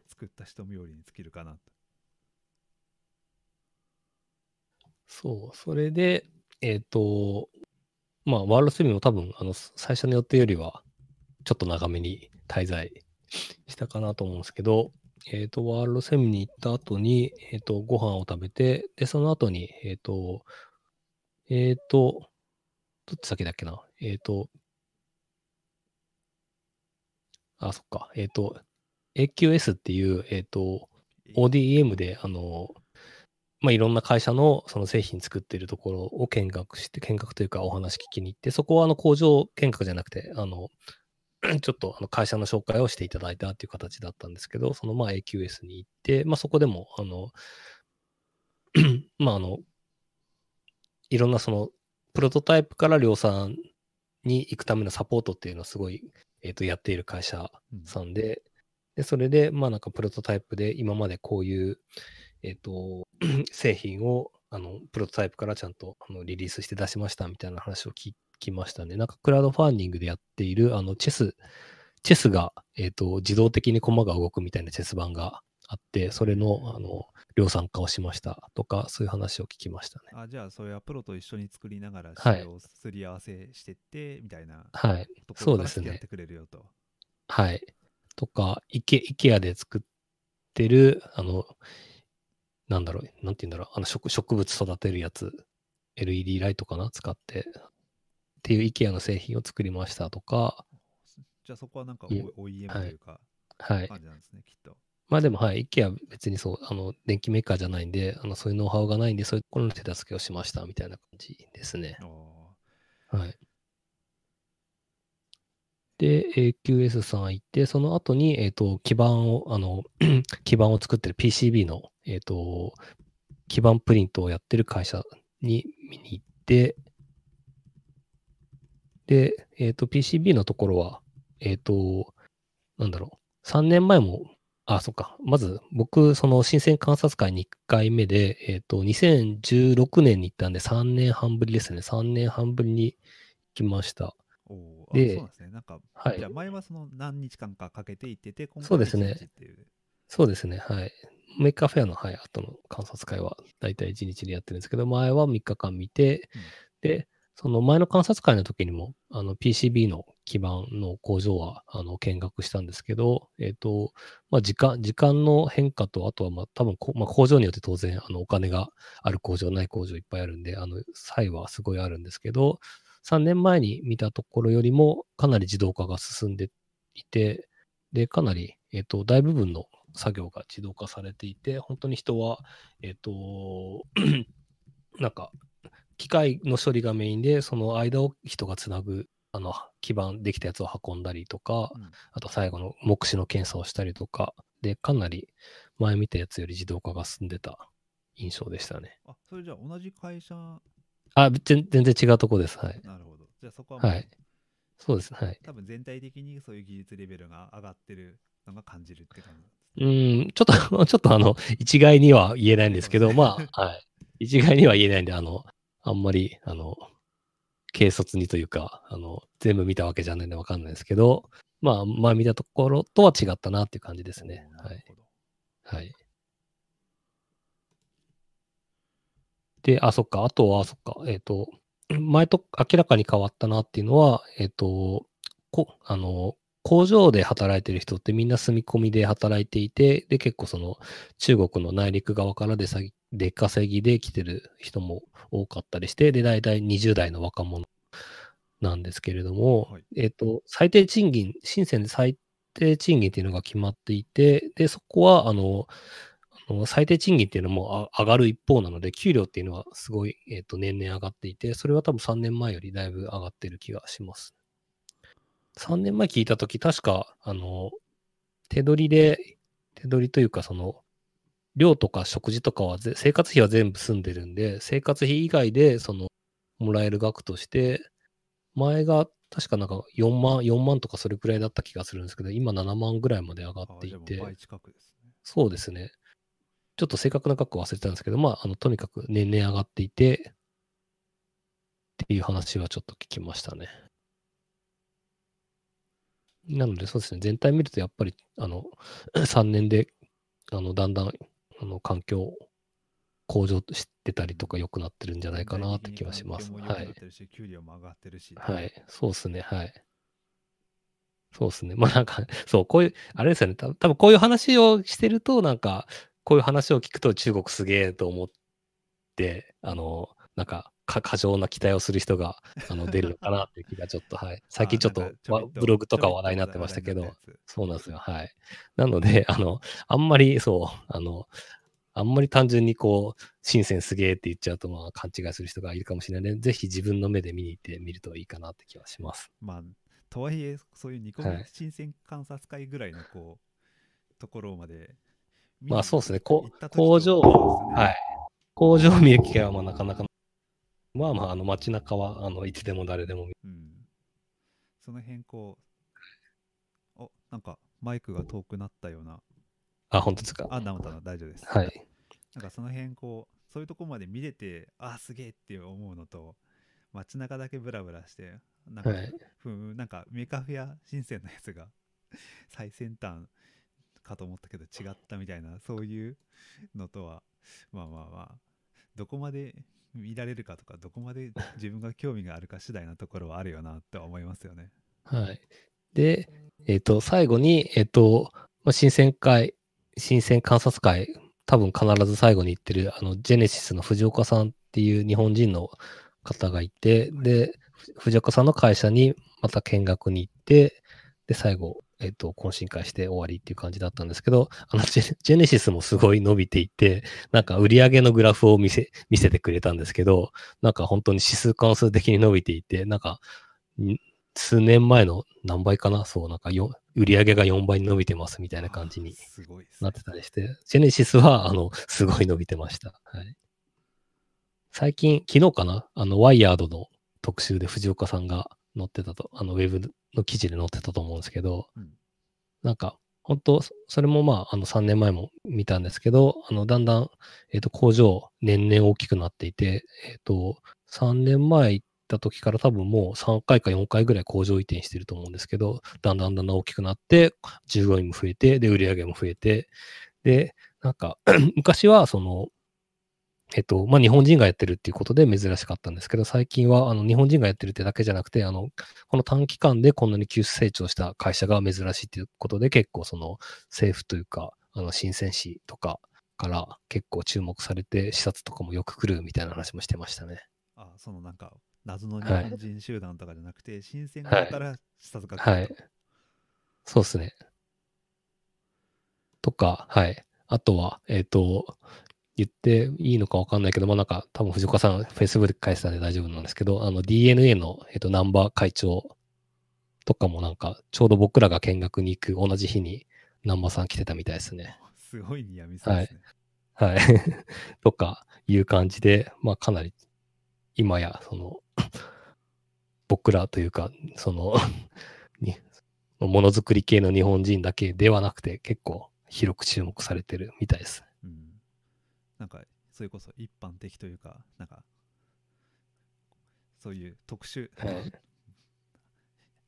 作った人冥利に尽きるかなと。そう、それで、えっ、と、まあ、ワールドセミも多分、あの、最初の予定よりは、ちょっと長めに滞在したかなと思うんですけど、えっ、と、ワールドセミに行った後に、えっ、と、ご飯を食べて、で、その後に、えっ、と、えっ、と、どっち先だっけな？えっ、と、あ、そっか、えっ、と、AQS っていう、えっ、と、ODM で、あの、まあ、いろんな会社のその製品作ってるところを見学して、見学というかお話聞きに行って、そこはあの工場見学じゃなくて、あの、ちょっとあの会社の紹介をしていただいたっていう形だったんですけど、そのまあ AQS に行って、まあそこでも、あの、まああの、いろんなその、プロトタイプから量産に行くためのサポートっていうのをすごい、えっ、と、やっている会社うんさんで、で、それで、まあなんかプロトタイプで今までこういう、えっ、と、製品を、あの、プロトタイプからちゃんとあのリリースして出しましたみたいな話を聞きましたね。なんかクラウドファンディングでやっている、あの、チェス、チェスが、えっ、と、自動的に駒が動くみたいなチェス盤があって、それの、あの、量産化をしましたとか、そういう話を聞きましたね。あじゃあ、それはプロと一緒に作りながら、はい仕様すり合わせしてって、みたいなはい。そうですねろから付き合ってくれるよと。はい。とか、イケ、イケアで作ってる、あの、なんだろう、なんて言うんだろう、あの植植物育てるやつ、LED ライトかな？使って、っていうイケアの製品を作りましたとか、じゃあ、そこはなんか OEM はいというか、はい。感じなんですね、きっと。まあでも、はい、イケア別にそう、あの、電気メーカーじゃないんで、あの、そういうノウハウがないんで、そういうところの手助けをしました、みたいな感じですね。おはい。で、AQS さん行って、その後に、えっ、と、基板を、あの、基板を作ってる PCB の、えっ、と、基板プリントをやってる会社に見に行って、で、えっ、と、PCB のところは、えっ、と、なんだろう、3年前も、あ、そっか、まず僕、その深セン観察会に1回目で、えっ、と、2016年に行ったんで3年半ぶりですね。3年半ぶりに行きました。ーおでそうですね。なんか、はいじゃあ前はその何日間かかけて行ってて、今回そうですね一日っていう。そうですね。はい。メーカーフェアの、はい、後の観察会は大体1日でやってるんですけど、前は3日間見て、うんで、その前の観察会の時にも、あの PCB の基板の工場はあの見学したんですけど、えっ、と、まあ、時間、時間の変化と、あとはまあ多分こ、まあ、工場によって当然、あのお金がある工場、ない工場いっぱいあるんで、あの、差異はすごいあるんですけど、3年前に見たところよりもかなり自動化が進んでいて、で、かなり、えっ、と、大部分の作業が自動化されていて、本当に人は、えっ、と、なんか、機械の処理がメインで、その間を人がつなぐ、あの、基板できたやつを運んだりとか、うんあと最後の目視の検査をしたりとか、で、かなり前見たやつより自動化が進んでた印象でしたね。あ、それじゃあ同じ会社、あ、全全然違うとこです。はい。なるほど。じゃあそこははい。そうです。はい。多分全体的にそういう技術レベルが上がってるのが感じるって感じ。うーん、ちょっと、ちょっとあの、一概には言えないんですけど、まあ、はい。一概には言えないんで、あの、あんまり、あの、軽率にというか、あの、全部見たわけじゃないんでわかんないですけど、まあ、まあ見たところとは違ったなっていう感じですね。はい。はい。で、あ、そっか。あとは、そっか。えっ、と、前と明らかに変わったなっていうのは、えっ、と、こ、あの、工場で働いてる人ってみんな住み込みで働いていて、で、結構その中国の内陸側からでさ出稼ぎで来てる人も多かったりして、で、大体20代の若者なんですけれども、はいえっ、と、最低賃金、深センで最低賃金っていうのが決まっていて、で、そこは、あの、あの最低賃金っていうのもあ上がる一方なので、給料っていうのはすごい、えっ、と、年々上がっていて、それは多分3年前よりだいぶ上がってる気がします。3年前聞いたとき、確か、あの、手取りで、手取りというか、その、寮とか食事とかはぜ、生活費は全部済んでるんで、生活費以外で、その、もらえる額として、前が確かなんか4万、4万とかそれくらいだった気がするんですけど、今7万ぐらいまで上があっていて、ね。そうですね。ちょっと正確な額忘れてたんですけど、まあ、あの、とにかく年々上がっていて、っていう話はちょっと聞きましたね。なので、そうですね。全体見ると、やっぱり、あの、3年で、あの、だんだん、あの、環境、向上してたりとか良くなってるんじゃないかなって気はします。はい給料も上がってるし。はい。そうですね。はい。そうですね。まあなんか、そう、こういう、あれですよね。た多分こういう話をしてると、なんか、こういう話を聞くと中国すげえと思って、あの、なんか、か過剰な期待をする人があの出るのかなっていう気がちょっと、はい。最近ちょっとブログとか話題になってましたけどそうなんですよ。はい。なので、あの、あんまりそう、あの、あんまり単純にこう、新鮮すげえって言っちゃうと、まあ、勘違いする人がいるかもしれないので、ぜひ自分の目で見に行ってみるといいかなって気はします。つまあ、とはいえ、そういうニコはい新鮮観察会ぐらいのこう、ところまで。まあそうですねこ工場はい。工場を見る機会はまあなかなか、まあまあ、あの街中は、あの、いつでも誰でも見うん。その辺こう、お、なんかマイクが遠くなったような。あ、本当ですか。あ、なまた大丈夫です。はい。なんかその辺こう、そういうとこまで見れて、あ、すげえって思うのと、街中だけブラブラして、なんか、はい。ふーんなんかメカフェア新鮮なやつが最先端かと思ったけど違ったみたいなそういうのとはまあまあまあどこまで見られるかとかどこまで自分が興味があるか次第なところはあるよなとは思いますよね。はい。で、えっ、と、最後に、えっ、と、まあ、新鮮会、新鮮観察会、多分必ず最後に言ってる、あの、ジェネシスの藤岡さんっていう日本人の方がいて、で、藤岡さんの会社にまた見学に行って、で、最後、えっ、と、懇親会して終わりっていう感じだったんですけど、あのジェ、ジェネシスもすごい伸びていて、なんか売り上げのグラフを見せ、見せてくれたんですけど、なんか本当に指数関数的に伸びていて、なんか、ん数年前の何倍かな？そう、なんかよ売り上げが4倍に伸びてますみたいな感じになってたりして、ジェネシスは、あの、すごい伸びてました。はい。最近、昨日かな？あの、ワイヤードの特集で藤岡さんが載ってたと、あの、ウェブの記事で載ってたと思うんですけど、うん。なんか、本当そそれもまあ、あの、3年前も見たんですけど、あの、だんだん、えっ、と、工場、年々大きくなっていて、えっ、と、3年前行った時から多分もう3回か4回ぐらい工場移転してると思うんですけど、だんだんだんだん大きくなって、従業員も増えて、で、売り上げも増えて、で、なんか、昔は、その、えっと、まあ、日本人がやってるっていうことで珍しかったんですけど、最近は、あの、日本人がやってるってだけじゃなくて、あの、この短期間でこんなに急成長した会社が珍しいっていうことで、結構その、政府というか、あの、新鮮誌とかから結構注目されて、視察とかもよく来るみたいな話もしてましたね。あそのなんか謎の日はい本人集団とかじゃなくて、新鮮はいだから視察が来はいると。。そうですね。とか、はい。あとは、えっ、と、言っていいのかわかんないけど、まあなんか、多分藤岡さん、Facebook で返したんで大丈夫なんですけど、あの DNA の、えっ、と、ナンバー会長とかもなんか、ちょうど僕らが見学に行く同じ日に、ナンバーさん来てたみたいですね。すごいニアミスですね。はい。とか、いう感じで、まあかなり、今や、その、僕らというか、その、に、ものづくり系の日本人だけではなくて、結構広く注目されてるみたいです。うん。なんか、それこそ一般的というか、なんか、そういう特殊、はい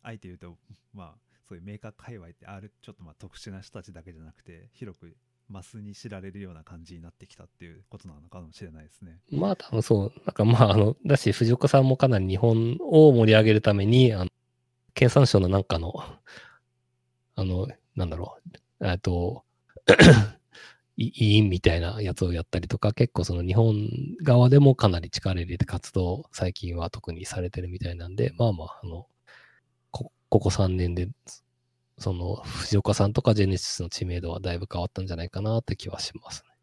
あえて言うと、まあ、そういうメーカー界隈ってある、ちょっとまあ特殊な人たちだけじゃなくて、広くマスに知られるような感じになってきたっていうことなのかもしれないですね。まあ多分そう、なんかまああの、だし藤岡さんもかなり日本を盛り上げるために、あの、経産省のなんかの、あの、なんだろう、えっと、い委員みたいなやつをやったりとか、結構その日本側でもかなり力入れて活動を最近は特にされてるみたいなんで、まあまあ、あの、こここ3年で、その藤岡さんとかジェネシスの知名度はだいぶ変わったんじゃないかなって気はしますね。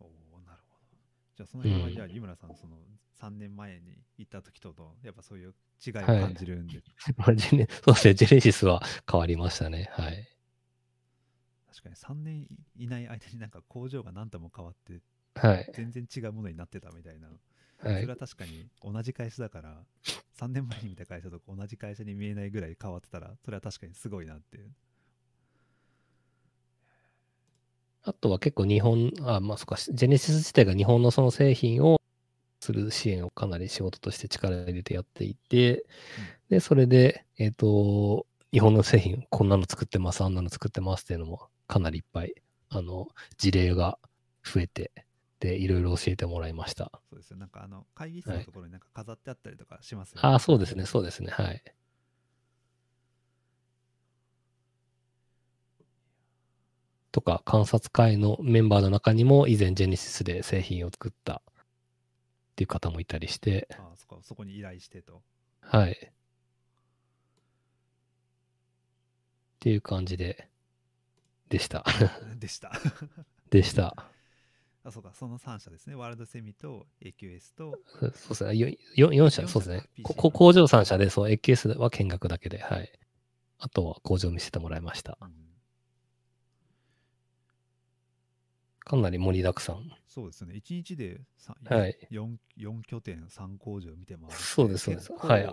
おおなるほど。じゃあその辺は、うんじゃあ、井村さん、その3年前に行った時とと、やっぱそういう違いをはい感じるんで、まあジェネそうですね、ジェネシスは変わりましたね。はい。確かに3年いない間になんか工場が何とも変わって、はい。全然違うものになってたみたいな。はいそれは。確かに同じ会社だから、3年前に見た会社と同じ会社に見えないぐらい変わってたら、それは確かにすごいなっていう。あとは結構日本、あ、まあそっか、ジェネシス自体が日本のその製品をする支援をかなり仕事として力を入れてやっていて、で、それで、えっ、と、日本の製品、こんなの作ってます、あんなの作ってますっていうのもかなりいっぱい、あの、事例が増えて、で、いろいろ教えてもらいました。そうですよ。なんかあの、会議室のところになんか飾ってあったりとかしますよね。ああ、そうですね、そうですね、はい。とか、観察会のメンバーの中にも以前ジェネシスで製品を作ったっていう方もいたりして、ああそこそこに依頼してと。はい。っていう感じで、でした。でした。でした。あ、そうか、その3社ですね。ワールドセミと AQS と、そうですね。よよ4社、四社そうですね。ここ工場3社で、そう、AKS は見学だけで、はい。あとは工場見せてもらいました。うんかなり盛りだくさん。そうですね。1日でさはい。4, 4拠点、3工場見てます。そうですそうですはい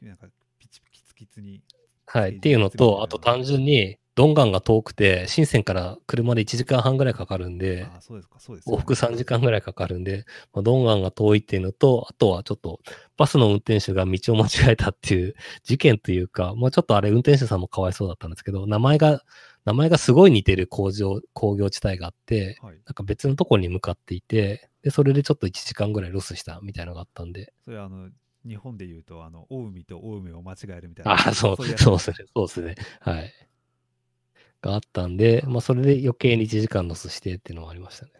なんかピチピチキツキツに。はい。っていうのと、あと単純に、ドンガンが遠くて、深センから車で1時間半ぐらいかかるんで、そうですか、そうです往復3時間ぐらいかかるんで、まあ、ドンガンが遠いっていうのと、あとはちょっとバスの運転手が道を間違えたっていう事件というか、まあちょっとあれ運転手さんもかわいそうだったんですけど、名前が、名前がすごい似てる工場、工業地帯があって、はい。なんか別のところに向かっていて、で、それでちょっと1時間ぐらいロスしたみたいなのがあったんで、それはあの、日本で言うと、あの、青海と青梅を間違えるみたいな。ああ、そう、そうですね、そうですね。はい。があったんで、まあそれで余計に1時間ロスしてっていうのもありましたね。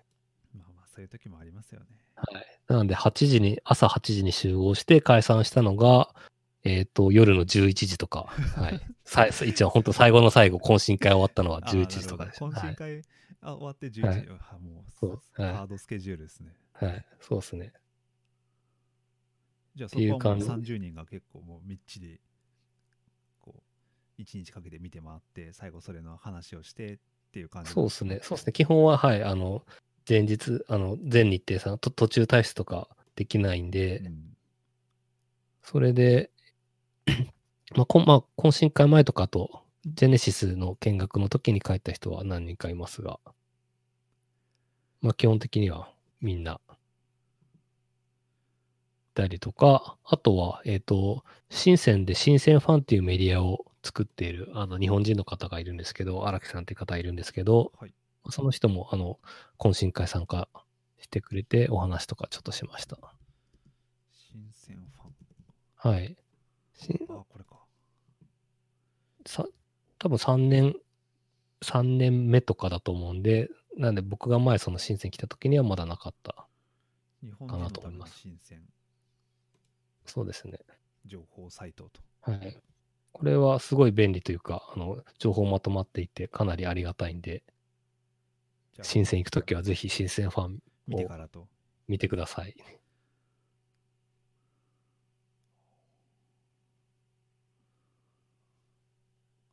まあまあ、そういう時もありますよね。はい。なので、8時に、朝8時に集合して解散したのが、えっ、と、夜の11時とか、はい。さ一応、本当最後の最後、懇親会終わったのはあー11時とかです。なるほど懇はい。親会、あ終わって11時、はいあもうそうはいハードスケジュールですね。はい。そうですね。じゃあそこはもう感じ30人が結構もうみっちり、1日かけて見て回って、最後それの話をしてっていう感じそうですね。そうですね。基本は、はい。あの、前日、あの、全日程さん、と途中退出とかできないんで、うんそれで、まあ、こんまあ、懇親会前とかあと、ジェネシスの見学の時に帰った人は何人かいますが、まあ、基本的にはみんな、いたりとか、あとは、えっ、と、深センで深センファンっていうメディアを作っている、あの、日本人の方がいるんですけど、荒木さんっていう方がいるんですけど、はい。その人も、あの、懇親会参加してくれて、お話とかちょっとしました。新鮮ファン。はい。しあ、これか。さ多分3年、3年目とかだと思うんで、なんで僕が前その深セン来た時にはまだなかった。かなと思います新鮮そうですね。情報サイトと。はい。これはすごい便利というか、あの、情報まとまっていてかなりありがたいんで、じゃあ深セン行くときはぜひ深センファン見てからと。見てください。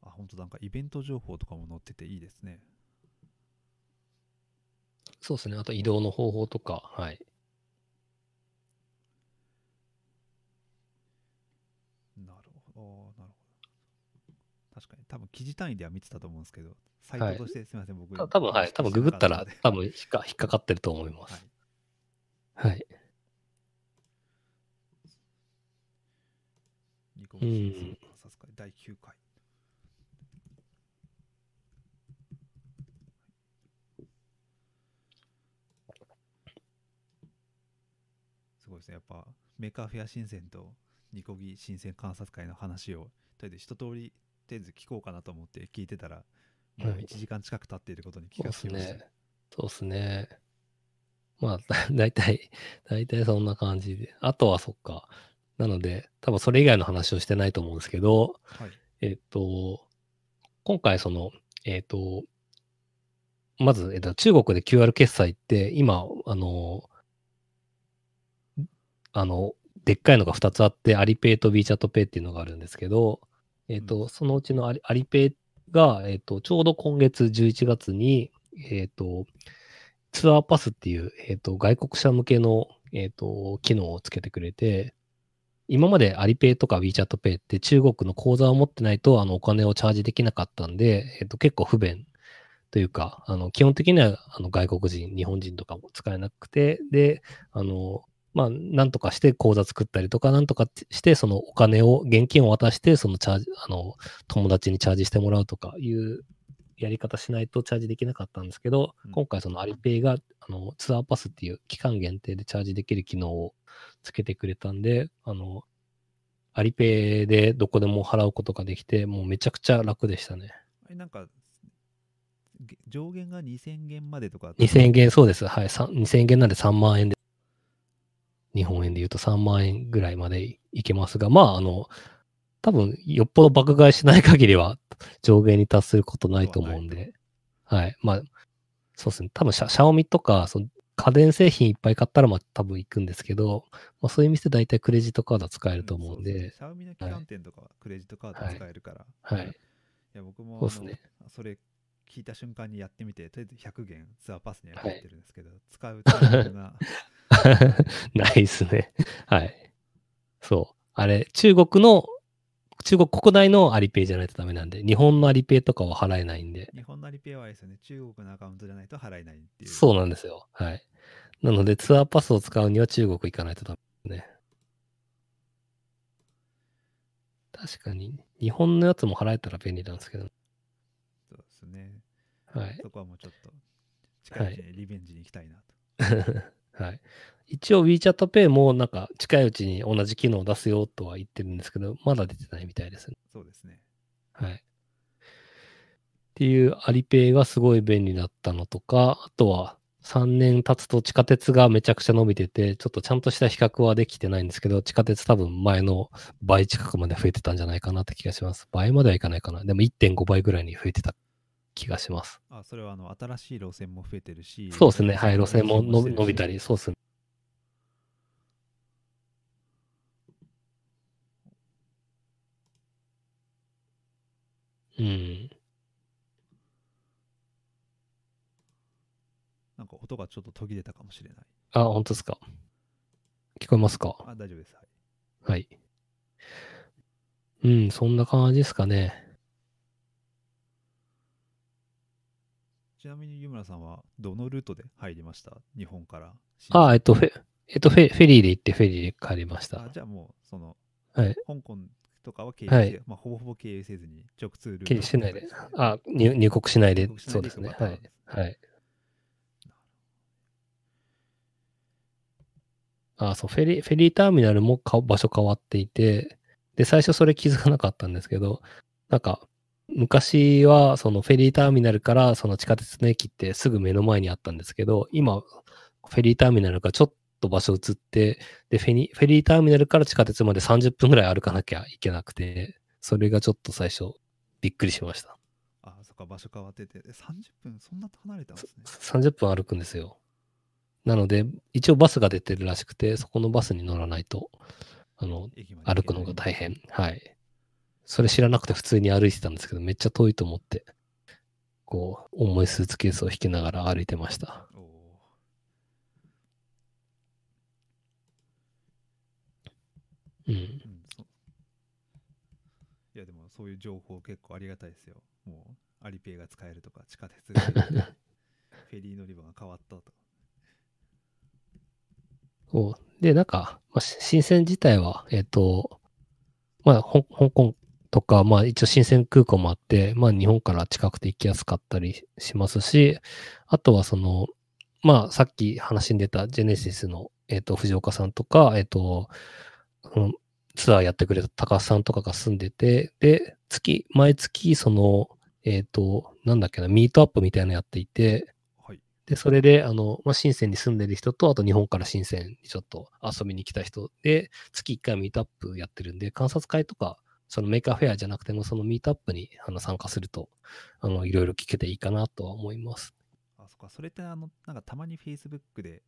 あ、本当なんかイベント情報とかも載ってていいですね。そうですね。あと移動の方法とか、はい。なるほど。なるほど。確かに、多分記事単位では見てたと思うんですけど、サイはいトとしてすみません、僕。た多分はい。多分ググったら多分引っか引っかかってると思いますで。はい。はい。ニコうんン観察会第9回。すごいですね。やっぱメーカーフェア新鮮とニコギ新鮮観察会の話をとりあえず一通りとりあえず聞こうかなと思って聞いてたらもうはい1時間近く経っていることに気がつきました。ね。そうですね。まあ、だだいたい、だいたいそんな感じで。あとはそっか。なので、多分それ以外の話をしてないと思うんですけど、はい。えっと、今回その、えっと、まず、えっと、中国で QR 決済って、今、あの、あの、でっかいのが2つあって、アリペイと B チャットペイっていうのがあるんですけど、えっと、うんそのうちのアリアリペイが、えっと、ちょうど今月11月に、えっと、ツアーパスっていう、えっと、外国者向けの、えっと、機能をつけてくれて、今までアリペイとか WeChat Pay って中国の口座を持ってないとあのお金をチャージできなかったんで、えっと、結構不便というか、あの基本的にはあの外国人、日本人とかも使えなくて、で、あの、まあ、なんとかして口座作ったりとか、なんとかして、そのお金を、現金を渡して、そのチャージ、あの、友達にチャージしてもらうとかいうやり方しないとチャージできなかったんですけど、うん今回そのアリペイがあのツアーパスっていう期間限定でチャージできる機能をつけてくれたんで、あの、アリペイでどこでも払うことができて、もうめちゃくちゃ楽でしたね。なんか、げ上限が2000元までとかだった2000元、そうです。はい。さん2000元なんで3万円で、日本円で言うと3万円ぐらいまでいけますが、まあ、あの、多分、よっぽど爆買いしない限りは上限に達することないと思うんで、はい。まあ、そうですね。多分シャ、シャオミとか、その家電製品いっぱい買ったら、まあ、多分行くんですけど、まあ、そういう店大体クレジットカード使えると思うんで、シャオミの旗艦店とかはクレジットカード使えるから、はい。い。や僕もそうっすね。それ聞いた瞬間にやってみて、とりあえず100元ツアーパスにははい入ってるんですけど、使うタイミングが、ないですね。はい。そう。あれ、中国の中国国内のアリペイじゃないとダメなんで、日本のアリペイとかは払えないんで、日本のアリペイはあれですよね、中国のアカウントじゃないと払えないっていう。そうなんですよ。はい。なので、ツアーパスを使うには中国行かないとダメですね。確かに、日本のやつも払えたら便利なんですけど、そうですね。はい。そこはもうちょっと、近いうちにリベンジに行きたいなと。はい。一応 WeChat Pay もなんか近いうちに同じ機能を出すよとは言ってるんですけど、まだ出てないみたいですね。そうですね。はい。っていうアリペイがすごい便利だったのとか、あとは3年経つと地下鉄がめちゃくちゃ伸びてて、ちょっとちゃんとした比較はできてないんですけど、地下鉄多分前の倍近くまで増えてたんじゃないかなって気がします。倍まではいかないかな。でも1.5倍ぐらいに増えてた気がします。あ、それはあの、新しい路線も増えてるし、そうですね。はい。路線も伸び伸びたり、そうですね。うん。なんか音がちょっと途切れたかもしれない。あ、本当ですか。聞こえますか？あ、大丈夫です。はい。はい。うん、そんな感じですかね。ちなみに湯村さんはどのルートで入りました？日本から。あ、えっと、フェ、えっと、フェフェリーで行って、フェリーで帰りましたあ。じゃあもう、その、はい。香港とかは経由はいせまあ、ほぼほぼ経由せずに直通ルート経由しないであ、入入国しないでそうですね。はい。はい。あ、そう、フェリー、フェリーターミナルもか場所変わっていて、で、最初それ気づかなかったんですけど、なんか、昔はそのフェリーターミナルからその地下鉄の駅ってすぐ目の前にあったんですけど、今、フェリーターミナルがちょっと場所移って、で、フェニフェリーターミナルから地下鉄まで30分ぐらい歩かなきゃいけなくて、それがちょっと最初びっくりしました。あ、そっか、場所変わってて、え30分、そんな離れたんですね。30分歩くんですよ。なので、一応バスが出てるらしくて、そこのバスに乗らないと、あの、歩くのが大変。はい。それ知らなくて普通に歩いてたんですけど、めっちゃ遠いと思って、こう、重いスーツケースを引きながら歩いてました。うん。うんそいや、でもそういう情報結構ありがたいですよ。もう、アリペイが使えるとか、地下鉄が、フェリー乗り場が変わったとか。そうで、なんか、まあ、し新線自体は、えっ、と、まあ、ほ香港とか、まあ、一応新線空港もあって、まあ、日本から近くて行きやすかったりしますし、あとはその、まあ、さっき話に出たジェネシスの、えっ、と、藤岡さんとか、えっ、と、うんツアーやってくれた高須さんとかが住んでて、で、月、毎月、その、えっ、と、なんだっけな、ミートアップみたいなのやっていて、はい。で、それで、あの、まあ、深センに住んでる人と、あと日本から深センにちょっと遊びに来た人で、月1回ミートアップやってるんで、観察会とか、そのメーカーフェアじゃなくても、そのミートアップにあの参加すると、あの、いろいろ聞けていいかなとは思います。あ、そっか、それってあの、なんかたまに Facebook で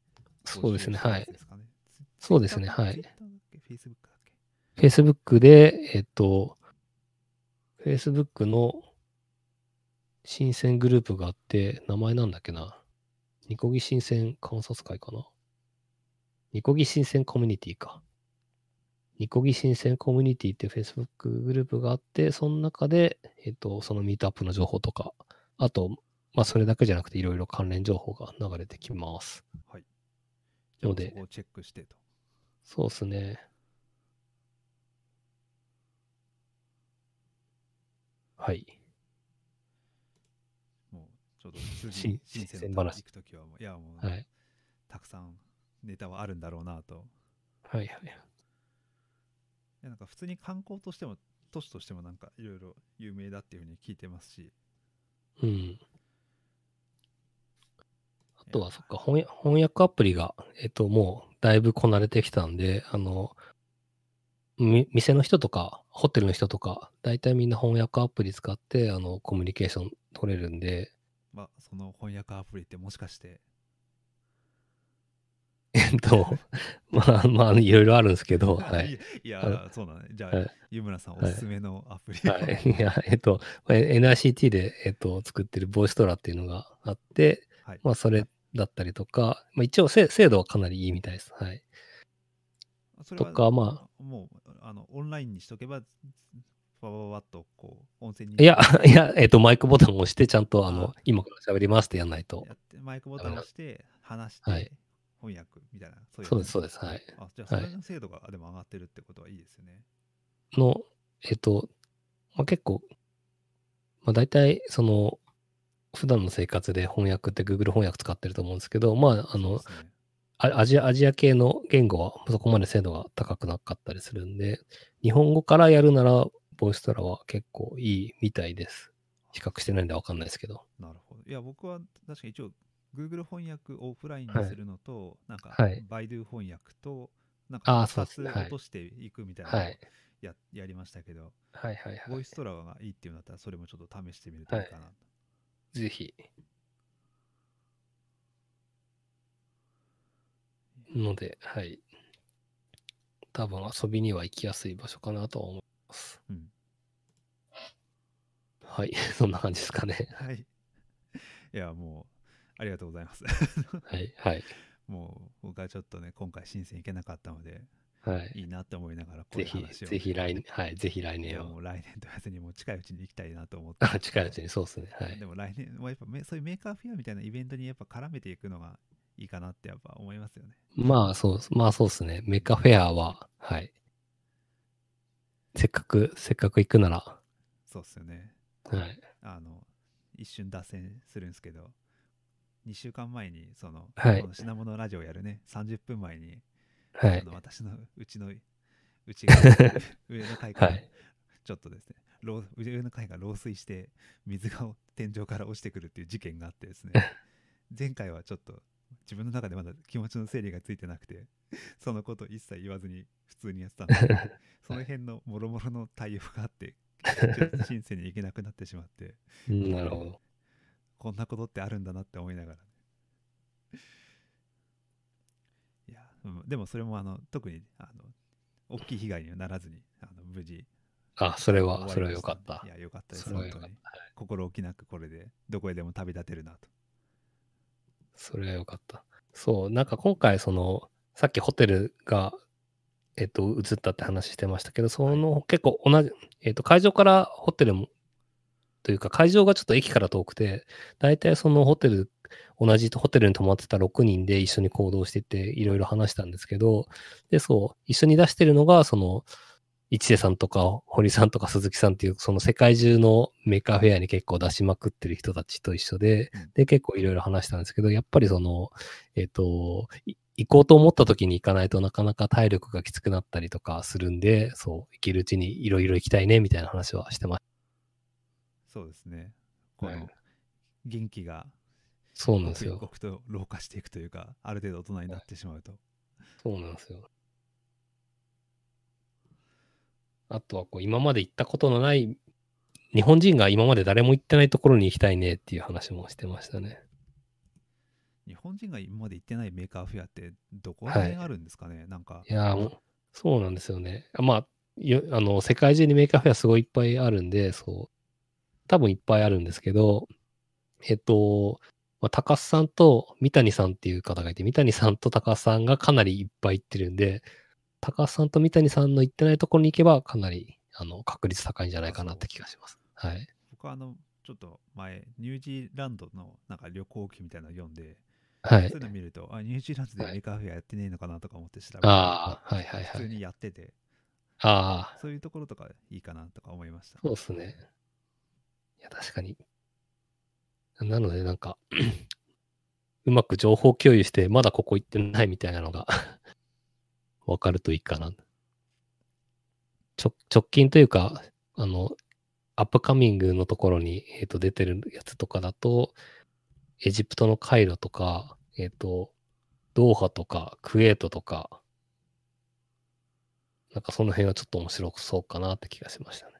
そうですね、はい。そうですねはい ?Facebook だっけ？Facebook で、えっと、Facebook の新鮮グループがあって、名前なんだっけな？ニコギ新鮮観察会かな？ニコギ新鮮コミュニティか。ニコギ新鮮コミュニティっていう Facebook グループがあって、その中で、えっと、そのミートアップの情報とか、あと、まあ、それだけじゃなくていろいろ関連情報が流れてきます。はい。のでチェックしてと。そうですね。はい。もう、ちょうど次新、新鮮話行くときはもう、いや、もう、はい。たくさんネタはあるんだろうなと。はいはい。いやなんか普通に観光としても、都市としてもなんかいろいろ有名だっていうふうに聞いてますし、うん。あとは、そっか、翻訳アプリが、えっと、もう、だいぶこなれてきたんで、あの、み店の人とか、ホテルの人とか、大体みんな翻訳アプリ使って、あの、コミュニケーション取れるんで、まあ、その翻訳アプリってもしかして、えっと、まあまあ、いろいろあるんですけど、はいい。や、そうだね。じゃあ、はい湯村さんはいおすすめのアプリを、はい。いや、えっと、まあ NICT で、えっと、作ってるボイストラっていうのがあって、はいまあ、それだったりとか、まあ、一応せ、精度はかなりいいみたいです。はい。それはとかまもうあのオンラインにしとけばババババッとこう、音声に。いや、いや、えっ、と、マイクボタンを押して、ちゃんと、あの、あ今から喋りますってやんないとや。って、マイクボタンを押して、話して、はい翻訳みたいな。そういうそうです、そうです。はい。あ、じゃあ、そはいれの精度が、でも上がってるってことはいいですよね。の、えっ、と、まあ、結構、まあ、大体、その、普段の生活で翻訳って Google 翻訳使ってると思うんですけど、まあ、あの、ねあアジア、アジア系の言語はそこまで精度が高くなかったりするんで、日本語からやるなら、ボイストラは結構いいみたいです。比較してないんでわかんないですけど。なるほど。いや、僕は確かに一応、Google 翻訳をオフラインにはいするのと、なんか、はいバイドゥ翻訳と、なんあか2つ落としていくみたいなのをはい。や,、やりましたけど、はいはいはいボイス。トラがいいっていうんだったら、それもちょっと試してみるといいかな。ぜひ。ので、はい。多分遊びには行きやすい場所かなとは思います。うんはい。そんな感じですかね。はい。いや、もう、ありがとうございます。はい。はい。もう、僕はちょっとね、今回、深セン行けなかったので、はい。いいなって思いながら、こういぜひ、う話を。ぜひ来年、はい。ぜひ来年を。もう来年とやずに、もう近いうちに行きたいなと思って。あ近いうちに、そうですね。はいで。も来年もやっぱめそういうメーカーフェアみたいなイベントにやっぱ絡めていくのがいいかなってやっぱ思いますよね。まあ、そう、まあそうですね。メカフェアは、はい。せっかく、せっかく行くなら、そうっすよね。はい。あの、一瞬脱線するんですけど、2週間前に、その、はいこの品物ラジオやるね、30分前に、はいあの。私のうちの、うちが上の階からはい。ちょっとですね、漏上の階が漏水して、水が天井から落ちてくるっていう事件があってですね、前回はちょっと自分の中でまだ気持ちの整理がついてなくて、そのこと一切言わずに普通にやってたんですけど、その辺のもろもろの対応があって、ちょっと申請に行けなくなってしまって、うんなるほど。こんなことってあるんだなって思いながらね。いや、うんでもそれもあの特にあの大きい被害にはならずにあの無事あ、それは、それはよかったい。や、よかったです。本当に。心置きなくこれでどこへでも旅立てるなと。それはよかった。そう、なんか今回、その、さっきホテルが、えっと、移ったって話してましたけど、その、結構同じ、えっと、会場からホテルも、というか、会場がちょっと駅から遠くて、大体そのホテル、同じホテルに泊まってた6人で一緒に行動してて、いろいろ話したんですけど、で、そう、一緒に出してるのが、その、一瀬さんとか堀さんとか鈴木さんっていう、その世界中のメーカーフェアに結構出しまくってる人たちと一緒で、うん。で、結構いろいろ話したんですけど、やっぱりその、えっ、と、い行こうと思った時に行かないとなかなか体力がきつくなったりとかするんで、そう、行けるうちにいろいろ行きたいね、みたいな話はしてましそうですね。こはいの元気がた。そうなんですよ。刻と老化していくというか、ある程度大人になってしまうと。そうなんですよ。あとはこう、今まで行ったことのない、日本人が今まで誰も行ってないところに行きたいねっていう話もしてましたね。日本人が今まで行ってないメーカーフェアってどこら辺あるんですかね、なんかいやそうなんですよね。あまあ、よあの、世界中にメーカーフェアすごいいっぱいあるんで、そう、多分いっぱいあるんですけど、えっと、まあ、高須さんと三谷さんっていう方がいて、三谷さんと高須さんがかなりいっぱい行ってるんで、高須さんと三谷さんの行ってないところに行けば、かなり、あの、確率高いんじゃないかなって気がします。はい。僕はあの、ちょっと前、ニュージーランドのなんか旅行記みたいなの読んで、はいそういう。の見ると、あ、ニュージーランドではいメーカーフェアやってねえのかなとか思って調べて、ああ、はいはいはい。普通にやってて、ああ、そういうところとかいいかなとか思いました。そうですね。や、確かに。なので、なんか、うまく情報共有して、まだここ行ってないみたいなのが わかるといいかな。ちょ直近というか、あの、アップカミングのところに、えっ、と、出てるやつとかだと、エジプトのカイロとか、えっ、と、ドーハとか、クウェートとか、なんかその辺はちょっと面白そうかなって気がしましたね。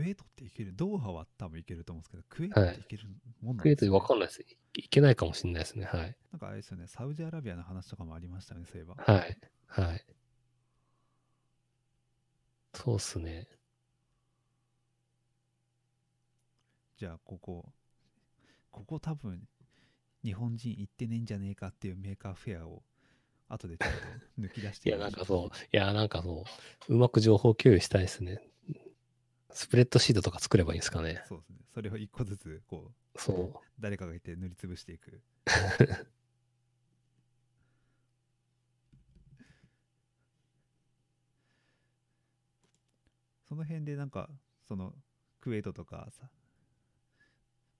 ククウェートっていけるドーハは多分いけると思うんですけど、クウェートっていけるもんなんクエートですね、わかんないです。いいけないかもしれないですね。はい。なんかあれですよね、サウジアラビアの話とかもありましたね、そういえば。はい。はい。そうっすね。じゃあ、ここ、ここ多分、日本人行ってねえんじゃねえかっていうメーカーフェアを、後でちょっと抜き出しいや、てみましょなんかそう。いや、なんかそう。うまく情報共有したいですね。スプレッドシートとか作ればいいんですかね。そうですね。それを一個ずつ、こう、そ誰かがいて塗りつぶしていく。その辺でなんか、その、クウェートとかさ、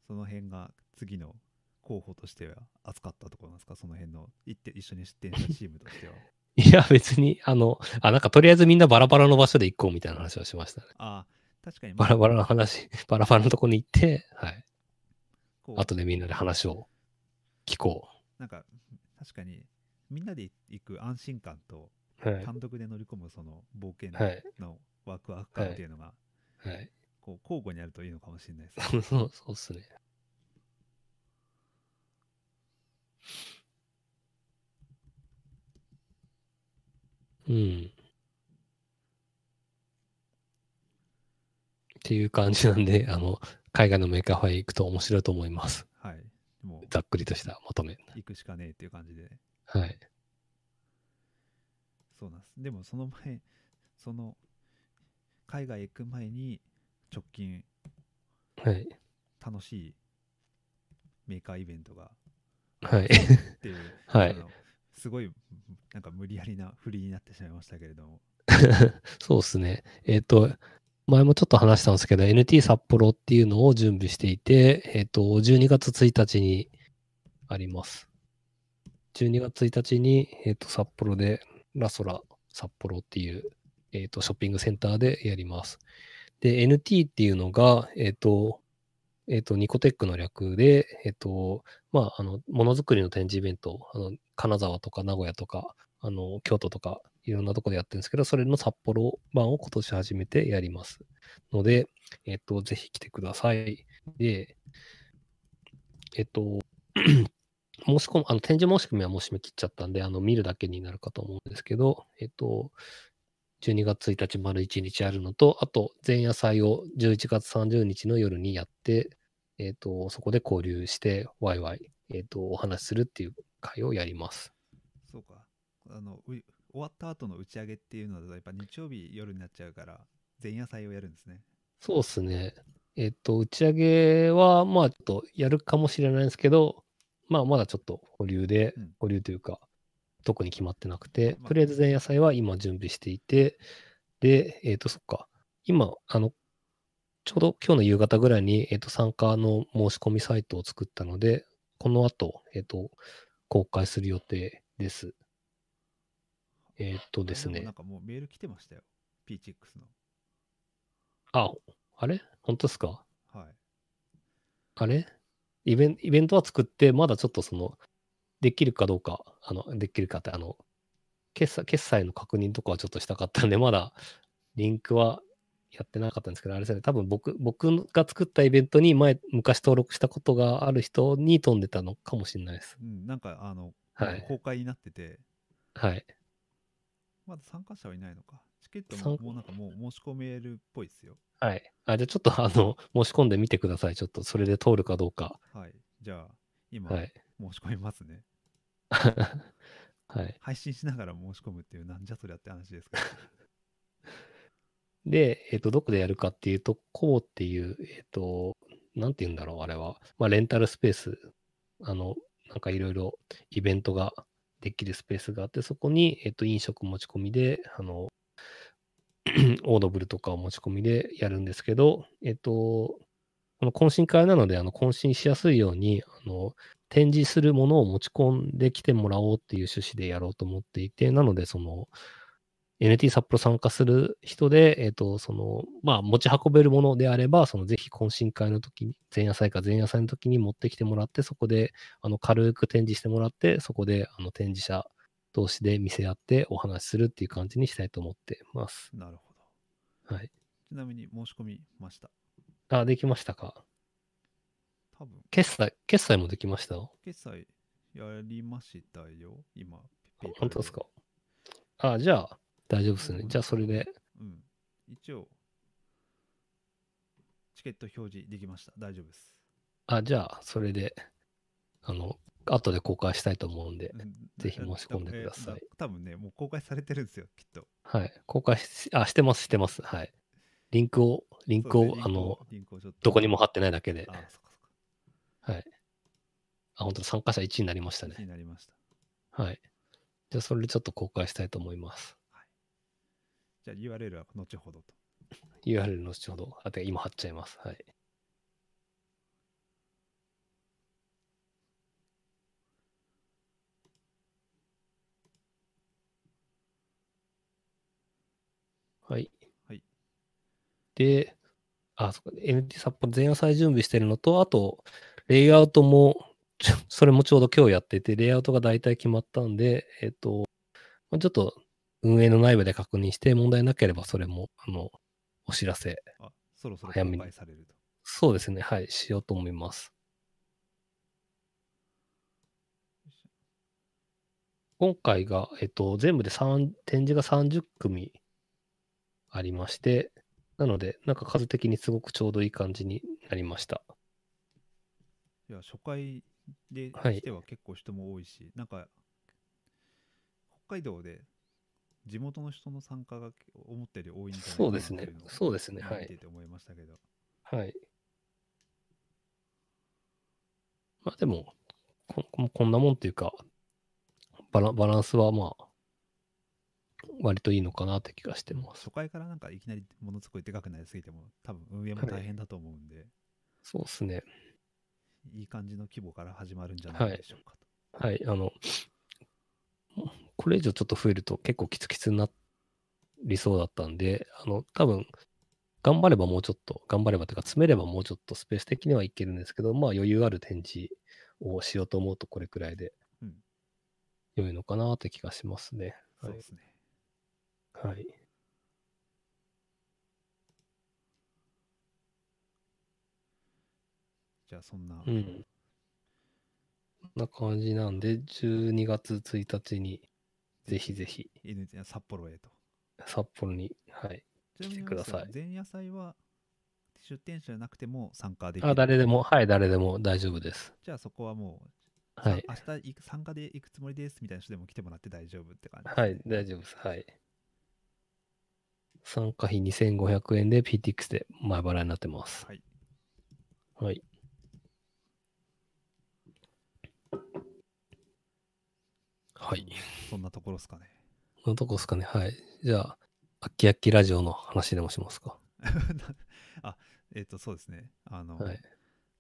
その辺が次の候補としては扱ったところなんですか？その辺の、行って一緒に出展したチームとしては。う。いや、別に、あの、あ、なんかとりあえずみんなバラバラの場所で行こうみたいな話をしましたね。ああ、確かに、バラバラの話、バラバラのとこに行って、はい。こう後でみんなで話を聞こなんか、確かに、みんなで行く安心感と、う。はい。単独で乗り込むその冒険はい。のワクワク感っていうのが、はい。こう交互にあるといいのかもしれないですね。そうそうそうっすね。うん。っていう感じなんで、あの、海外のメーカーフェア行くと面白いと思います。はい。もう、ざっくりとしたまとめ。行くしかねえっていう感じで。はい。そうなんです。でも、その前、その、海外行く前に、直近、はい。楽しいメーカーイベントがはい。っていう、はいすごい、なんか無理やりな振りになってしまいましたけれども。そうですね。えっ、と、前もちょっと話したんですけど、NT 札幌っていうのを準備していて、えっ、と、12月1日にあります。12月1日に、えっ、と、札幌で、ラソラ札幌っていう、えっ、と、ショッピングセンターでやります。で、NT っていうのが、えっ、と、えっ、と、ニコテックの略で、えっ、と、まあ、あの、ものづくりの展示イベント、あの、金沢とか名古屋とか、あの、京都とか、いろんなところでやってるんですけど、それの札幌版を今年初めてやります。ので、えっと、ぜひ来てください。で、えっと、申し込む、あの、展示申し込みはもう締め切っちゃったんで、あの、見るだけになるかと思うんですけど、えっと、12月1日丸1日あるのと、あと、前夜祭を11月30日の夜にやって、えっと、そこで交流して、ワイワイ、えっと、お話しするっていう会をやります。そうか。あの、終わった後の打ち上げっていうのだと、やっぱ日曜日夜になっちゃうから、前夜祭をやるんですね。そうですね。えっと、打ち上げは、まあ、ちょっとやるかもしれないんですけど、まあ、まだちょっと保留で、うん保留というか、特に決まってなくて、まあとりあえず前夜祭は今準備していて、で、えっと、そっか。今、あの、ちょうど今日の夕方ぐらいに、えっと、参加の申し込みサイトを作ったので、この後、えっと、公開する予定です。えっとですねなん。かもうメール来てましたよ。P6 の。あ、あれ？本当ですか？はい。あれ？イベンイベントは作って、まだちょっとその、できるかどうか、あの、できるかって、あの、決済、決済の確認とかはちょっとしたかったんで、まだリンクはやってなかったんですけど、あれですね、多分僕、僕が作ったイベントに前、昔登録したことがある人に飛んでたのかもしれないです。うん、なんか、あの、はい公開になってて、はい。まだ参加者はいないのか。チケット参ももうなんかもう申し込めるっぽいですよ。はい。あ、じゃあちょっと あの、申し込んでみてください。ちょっとそれで通るかどうか。はい。じゃあ、今、はい。申し込みますね。はい。配信しながら申し込むっていう、なんじゃそりゃって話ですから。で、えっ、と、どこでやるかっていうと、こうっていう、えっ、と、なんて言うんだろう、あれは。まあ、レンタルスペース、あの、なんかいろいろイベントができるスペースがあって、そこに、えっ、と、飲食持ち込みで、あの、オードブルとかを持ち込みでやるんですけど、えっ、と、この懇親会なので、あの、懇親しやすいように、あの、展示するものを持ち込んできてもらおうっていう趣旨でやろうと思っていて、なので、その、NT 札幌参加する人で、えっ、と、その、まあ、持ち運べるものであれば、その、ぜひ懇親会の時に、前夜祭か前夜祭の時に持ってきてもらって、そこで、あの、軽く展示してもらって、そこで、あの、展示者同士で見せ合ってお話しするっていう感じにしたいと思ってます。なるほど。はい。ちなみに申し込みました。あ、できましたか？多分、決済、決済もできました？決済やりましたよ、今。本当ですかあ、じゃあ、大丈夫ですね。じゃあ、それで、うん。一応、チケット表示できました。大丈夫です。あ、じゃあ、それで、あの、後で公開したいと思うんで、うんぜひ申し込んでくださいえー多分ね、もう公開されてるんですよ、きっと。はい。公開し、あ、してます、してます。はい。リンクを、リンクを、あの、、どこにも貼ってないだけであ、、そっかそっか。はい。あ、本当だ、参加者1になりました気ね。になりました。はい。じゃあ、それでちょっと公開したいと思います。じゃあ URL は後ほどと。URL の後ほど、あ、てか今貼っちゃいます。はい。はい。はい。で、あ、そっか、NT 札幌前夜祭準備してるのと、あと、レイアウトも、それもちょうど今日やってて、レイアウトが大体決まったんで、えっと、まあちょっと運営の内部で確認して、問題なければそれも、あの、お知らせあ、そろそろ早めにされると。そうですね。はい。しようと思います。今回が、えっと、全部で3展示が30組ありまして、なので、なんか数的にすごくちょうどいい感じになりました。いや、初回ではい来ては結構人も多いし、なんか、北海道で地元の人の参加が思ったより多いんじゃないかなそうですねそうですねはい見てて思いましたけど。はい。まあでも、こここんなもんっていうか、バラバランスはまあ、割といいのかなって気がしてます。初回からなんかいきなりものすごいでかくなりすぎても、多分運営も大変だと思うんで、そうですね。い、い感じの規模から始まるんじゃないでしょうかと。はい、あの、これ以上ちょっと増えると結構キツキツになりそうだったんで、あの、多分、頑張ればもうちょっと、頑張ればというか、詰めればもうちょっとスペース的にはいけるんですけど、まあ余裕ある展示をしようと思うとこれくらいでうん良いのかなって気がしますね。はいそうで。すね。はい。じゃあそんな、うん。な感じなんで、12月1日にぜひぜひ N 札幌へと。札幌に、はい。来てください前夜祭は出店者じゃなくても参加できる？あ、誰でも、はい、誰でも大丈夫です。じゃあそこはもう、はい。さ明日行く参加で行くつもりですみたいな人でも来てもらって大丈夫って感じね、はい、大丈夫です。はい。参加費2500円で PTX で前払いになってます。はい。はい。はい。そんなところですかね。このとこですかね。はい。じゃあ、アッキアッキラジオの話でもしますか。あ、えっ、と、そうですね。あの、はい。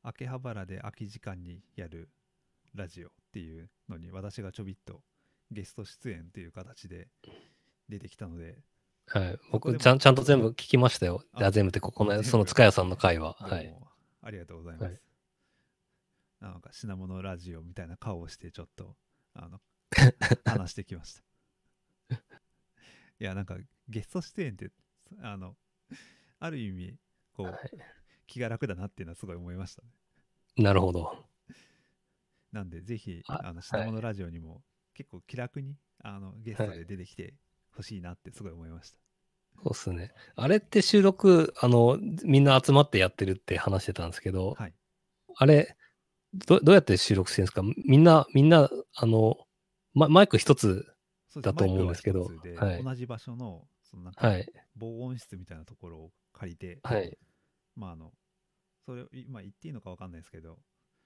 秋葉原で空き時間にやるラジオっていうのに私がちょびっとゲスト出演っていう形で出てきたので、はい。僕ちゃん、ちゃんと全部聞きましたよ。ああ全部って、ここの、その塚谷さんの回は。はい。ありがとうございます。はいなんか品物ラジオみたいな顔をしてちょっとあの話してきました。いやなんかゲスト出演ってあのある意味こう、は気が楽だなっていうのはすごい思いましたね。い。なるほど。なんでぜひああの品物ラジオにも結構気楽にあのゲストで出てきてほしいなってすごい思いました。そうっすね。あれって収録、あの、みんな集まってやってるって話してたんですけど、はい。あれ、どどうやって収録してるんですか？みんな、みんな、あの、ママイク一つ、だと思うんですけどはい同じ場所のそのなんかはい、防音室みたいなところを借りて、はい、まああのそれをいまあ言っていいのかわかんないですけど、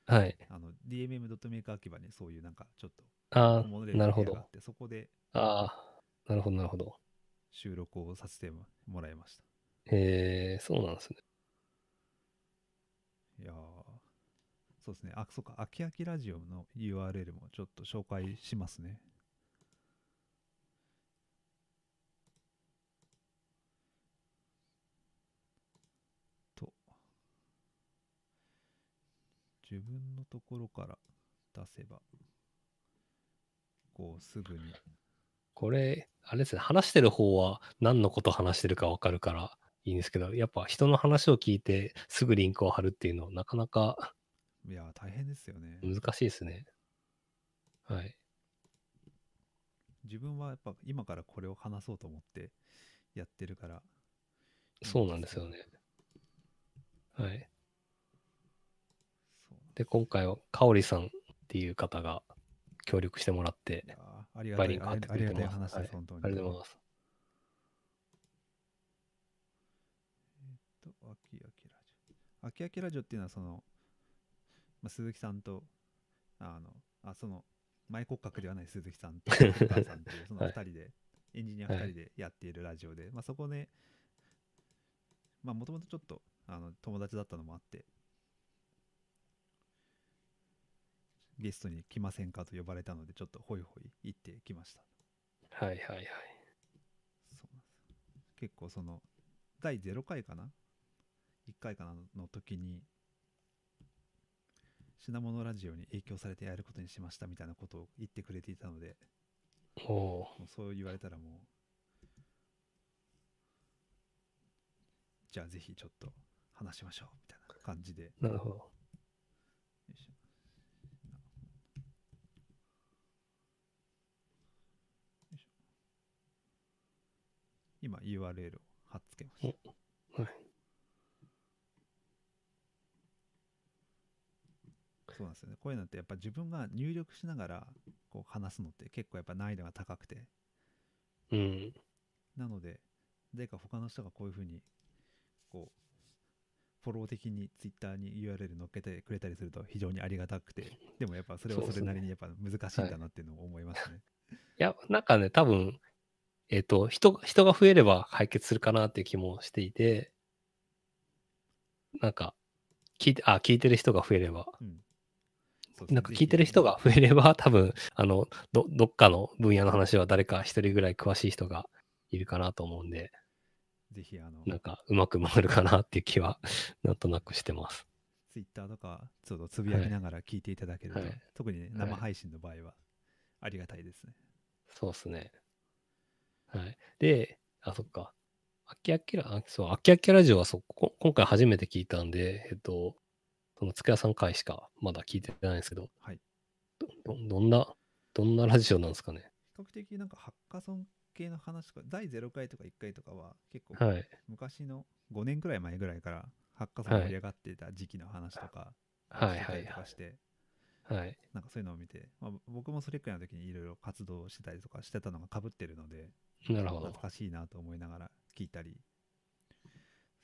はい。あの DMM.maker 空き場にそういうなんかちょっとああ、なるほどそこでああ、なるほど、なるほど。収録をさせてもらいました。へえ、そうなんですね。いやーそうですね。あ、そっか、あきあきラジオの URL もちょっと紹介しますね。と、自分のところから出せば、こうすぐに、これ、あれですね、話してる方は何のこと話してるかわかるからいいんですけど、やっぱ人の話を聞いてすぐリンクを貼るっていうのはなかなかいやー、大変ですよね。難しいですね。はい。自分はやっぱ今からこれを話そうと思ってやってるから、そうなんですよね。はい。で、今回は、かおりさんっていう方が協力してもらってありがたいバリンク貼ってくありがたいれてます。はい、話です。ありがとうございます。と、あきあきラジオ。あきあきラジオっていうのは、その、まあ、鈴木さんと、あの、あ、その、前骨格ではない鈴木さんと、お母さんっていう、そのはい2人で、エンジニア2人でやっているラジオで、まあ、そこで、まあ、もともとちょっと、あの、友達だったのもあって、ゲストに来ませんかと呼ばれたので、ちょっとホイホイ行ってきました。はいはいはい。結構その第0回かな？1回かな？の時に品物ラジオに影響されてやることにしましたみたいなことを言ってくれていたのでう。そう言われたらもうじゃあぜひちょっと話しましょうみたいな感じで。なるほど。よいしょ。今 URL を貼っつけました。はい。そうなんですよね。こういうのってやっぱ自分が入力しながらこう話すのって結構やっぱ難易度が高くて。うん。なので、誰か他の人がこういうふうに、こう、フォロー的に Twitter に URL 載っけてくれたりすると非常にありがたくて、でもやっぱそれはそれなりにやっぱ難しいんだなっていうのを思いますね。いや、なんかね、多分、えっ、と、人、人が増えれば解決するかなっていう気もしていて、なんか、聞いて、あ、聞いてる人が増えれば、うん。なんか聞いてる人が増えれば、多分、あの、ど、どっかの分野の話は誰か一人ぐらい詳しい人がいるかなと思うんで、ぜひあの、なんかうまく回るかなっていう気は、なんとなくしてます。Twitter とかちょっとつぶやきながら聞いていただけると、はい特にね、はい生配信の場合はありがたいですね。そうですね。はい。で、あ、そっか。あきあきら、あそう、あきあきラジオはそこ、今回初めて聞いたんで、えっと、その、つくやさん回しかまだ聞いてないんですけど、はい。ど、どどんな、どんなラジオなんですかね？比較的なんかハッカソン系の話とか、第0回とか1回とかは結構はい。昔の5年くらい前ぐらいからハッカソン盛り上がっていた時期の話とかはいはいはい。とかして、はい。なんかそういうのを見て、まあ、僕もそれくらいの時にいろいろ活動してたりとかしてたのが被ってるので、なるほど懐。かしいなと思いながら聞いたり、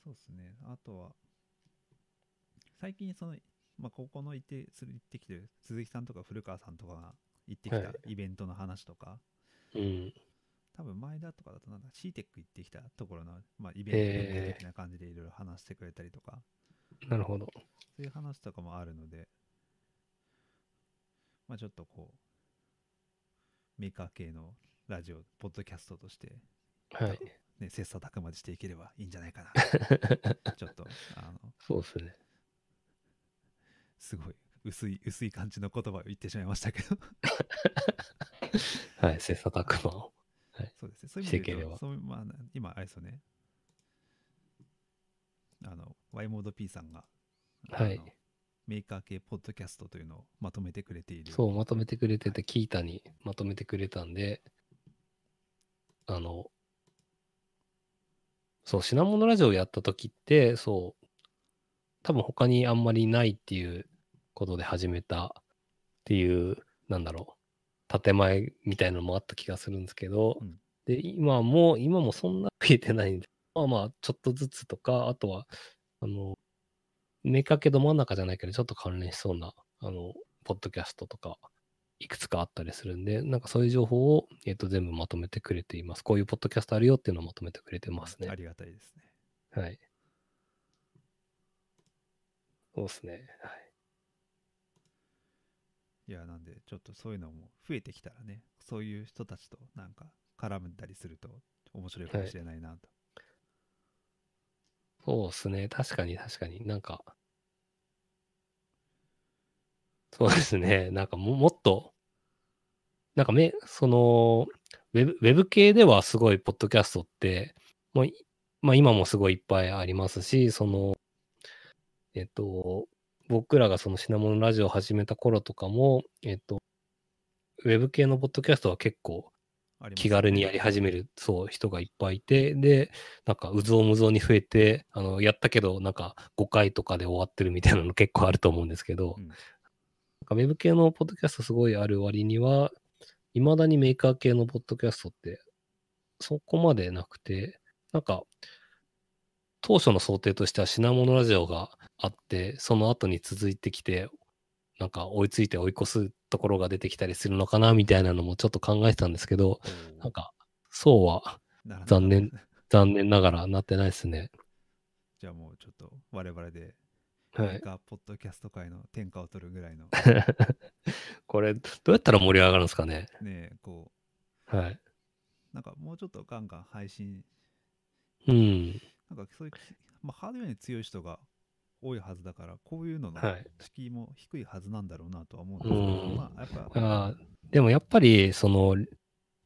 そうですね、あとは、最近その、まあ、ここの行ってする行ってきてる鈴木さんとか古川さんとかが行ってきたはいイベントの話とか、うん。多分前だとかだとなんだ CTEC 行ってきたところの、まあ、イベント的な感じでいろいろ話してくれたりとか、なるほど。そういう話とかもあるので、まあちょっとこう、メーカー系のラジオ、ポッドキャストとして、はい。ね、切磋琢磨していければいいんじゃないかな。ちょっと、あの、そうですね。すごい薄い、薄い感じの言葉を言ってしまいましたけど、はい。切磋琢磨を。そうですね。そういう意味で言うと、していければそうまあ、今、あれですよね。あの、y モード P さんが、はいメーカー系ポッドキャストというのをまとめてくれている。そう、まとめてくれてて、キータにまとめてくれたんで、あの、そう、品物ラジオやった時って、そう、多分他にあんまりないっていうことで始めたっていう、なんだろう、建前みたいなのもあった気がするんですけど、うんで、今も、今もそんな増えてないんで、まあまあ、ちょっとずつとか、あとは、あの、メーカー系ど真ん中じゃないけど、ちょっと関連しそうな、あの、ポッドキャストとか、いくつかあったりするんで、なんかそういう情報を、えっ、と、全部まとめてくれています。こういうポッドキャストあるよっていうのをまとめてくれてますね。ありがたいですね。はい。そうですね。はい。いや、なんで、ちょっとそういうのも増えてきたらね、そういう人たちとなんか絡んだりすると面白いかもしれないなと。そうですね。確かに確かになんか、そうですね。なんかももっと、なんかめ、その、ウェブ、ウェブ系ではすごい、ポッドキャストって、もう、まあ今もすごいいっぱいありますし、その、えっと、僕らがその品物ラジオを始めた頃とかも、えっと、ウェブ系のポッドキャストは結構気軽にやり始める、そう、人がいっぱいいて、で、なんか、うぞうむぞうに増えて、あの、やったけど、なんか、5回とかで終わってるみたいなの結構あると思うんですけど、うん。なんかウェブ系のポッドキャストすごいある割には、未だにメーカー系のポッドキャストって、そこまでなくて、なんか、当初の想定としては品物ラジオがあって、その後に続いてきて、なんか追いついて追い越すところが出てきたりするのかなみたいなのもちょっと考えてたんですけど、なんか、そうは残念残念ながらなってないですね。じゃあもうちょっと我々で、はい。ポッドキャスト界の天下を取るぐらいの、これ、どうやったら盛り上がるんですかね。ね、こはい。う、なんかもうちょっとガンガン配信、うん。なんかそういうき、まあ、ハードウェアに強い人が多いはずだから、こういうののはい。敷居も低いはずなんだろうなとは思うんですけど、うん。まあやっぱ、あーでもやっぱり、その、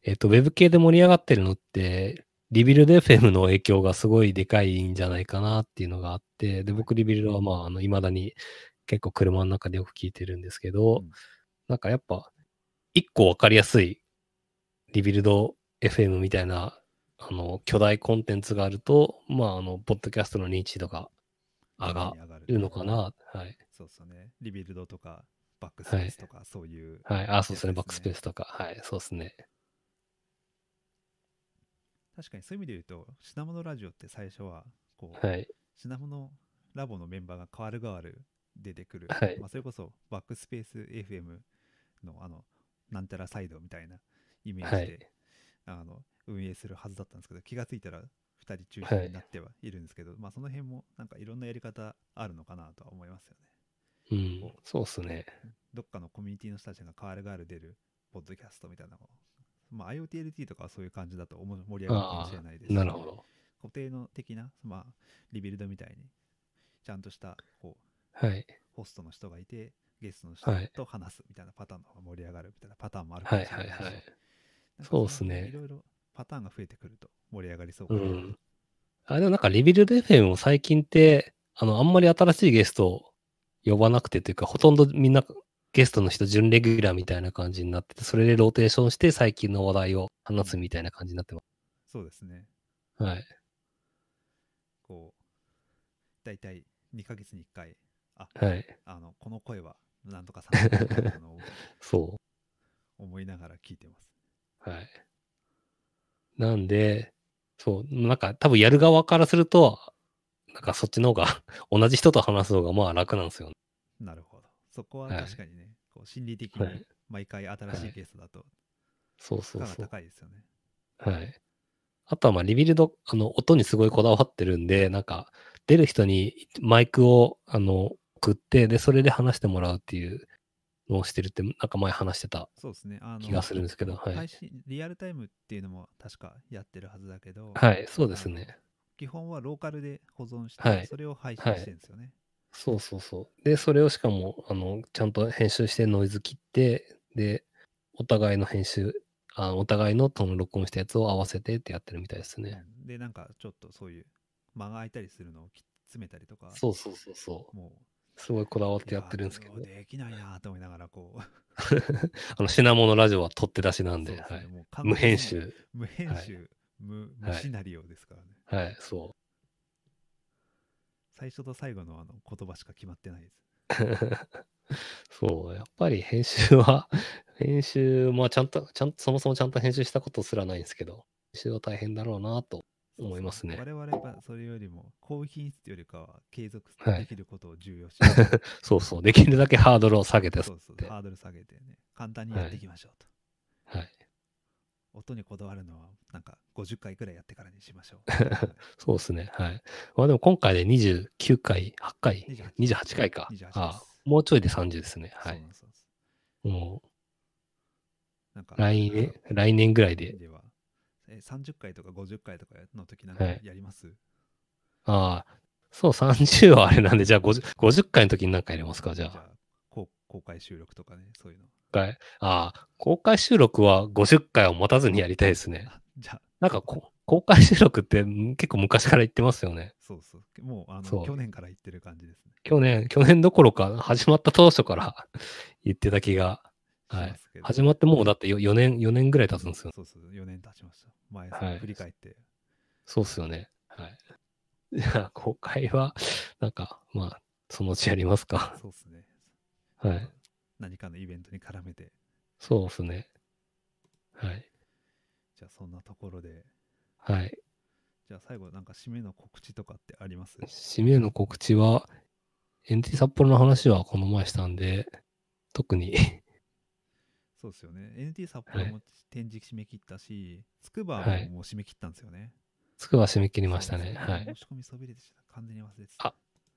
えっ、と、ウェブ系で盛り上がってるのって、 Rebuild FM の影響がすごいでかいんじゃないかなっていうのがあって、で、僕 Rebuild はまあ、あの、未だに結構車の中でよく聞いてるんですけど、うん。なんかやっぱ、一個わかりやすいリビルド FM みたいな、あの、巨大コンテンツがあると、まあ、あの、ポッドキャストの認知度が上がるのかな。はい。そうですよね。 Rebuild とか、 backspace とか、そういう。はい。あ、そうですね backspace とか。はい。そうですね。確かにそういう意味で言うと、品物ラジオって最初は、こう、はい。品物ラボのメンバーが変わる変わる出てくる、はいまあ、それこそバックスペース FM のあのなんたらサイドみたいなイメージで、はいあの運営するはずだったんですけど気がついたら2人中心になってはいるんですけど、まあその辺もなんかいろんなやり方あるのかなとは思いますよねうん。そうですね。どっかのコミュニティの人たちが変わる変わる出るポッドキャストみたいなのをまあ IoTLT とかはそういう感じだと思う盛り上がるかもしれないですしなるほど。固定の的な、まあ、 Rebuild みたいにちゃんとしたこうはい。ホストの人がいてゲストの人はいと話すみたいなパターンの方が盛り上がるみたいなパターンもあるかはいもしれないし、はいそうっすねいろいろパターンが増えてくると盛り上がりそうかな、うん。あ、でもなんかリビルド FM も最近って、あの、あんまり新しいゲストを呼ばなくてというか、ほとんどみんなゲストの人準レギュラーみたいな感じになってて、それでローテーションして最近の話題を話すみたいな感じになってまそうですねす。はい。こう大体2ヶ月に1回あはい。あのこの声はなんとかさん そ思いながら聞いてますう。はい。なんで、そう、なんか多分やる側からすると、なんかそっちの方が、同じ人と話す方がまあ楽なんですよね。なるほどそこははい確かにね、こう心理的にはい毎回新しいゲストだとそうそうそう。高いですよね、はい。あとはまあリビルド、あの、音にすごいこだわってるんで、なんか、出る人にマイクを、あの、送って、で、それで話してもらうっていうのをしてるって、なんか前話してたそうですねあの気がするんですけど、はい。配信リアルタイムっていうのも確かやってるはずだけど、はい、そうですね。基本はローカルで保存して、はいそれを配信してるんですよね。そうそうそう。で、それをしかも、あの、ちゃんと編集してノイズ切って、で、お互いの編集、あお互いのその録音したやつを合わせてってやってるみたいですね。うんで、なんかちょっとそういう間が空いたりするのをき詰めたりとか、そうそうそうそう。もすごいこだわっう、てやってるんですけど。できないなと思いながら、こう、あの、品物ラジオは取って出しなんで、はい。無編。集。無編集、無無はいシナリオですからね。はい、そ最初と最後のあの言葉しか決まってないです。う。そう、やっぱり編集は、編集、まあちゃんと、ちゃんと、そもそもちゃんと編集したことすらないんですけど、編集は大変だろうなと思いますね我々はそれよりも高品質よりかは継続はいできることを重要視 そうそう、できるだけハードルを下げて、そうそうでハードル下げてね、簡単にやっていきましょうと。はい。音にこだわるのは、なんか50回くらいやってからにしましょう。そうですね。はい。まあでも今回で29回、8回、28 28回か。28ですああもうちょいで30ですね。はいそうなん。かう、来年、来年ぐらいで。では、え30回とか50回とかの時なんかはいやります、ああ、そう、30はあれなんで、じゃあ 50, 50回の時に何回やりますか、じゃあ。こう公開収録とかね、そういうの。回ああ、公開収録は50回を持たずにやりたいですね。あじゃあ、なんかこ、公開収録ってん結構昔から言ってますよね。そうそう。もう、あの、去年から言ってる感じですね。去年、去年どころか始まった当初から 言ってた気が。はい始まってもうだって4年、4年ぐらい経つんですよ。そうそう、4年経ちました。前、はい振り返って。そうっすよね。はい。じゃあ、公開は、なんか、まあ、そのうちやりますか。そうですね。はい。何かのイベントに絡めて。そうっすね。はい。じゃあ、そんなところで、はい。じゃあ最後なんか締めの告知とかってあります？締めの告知は、NT 札幌の話はこの前したんで、特にそうですよね。NT 札幌も展示締め切ったし、つくばはいももう締め切ったんですよね。つくば締め切りましたね。はい。申し込みそびれてた。完全に忘れてた。あ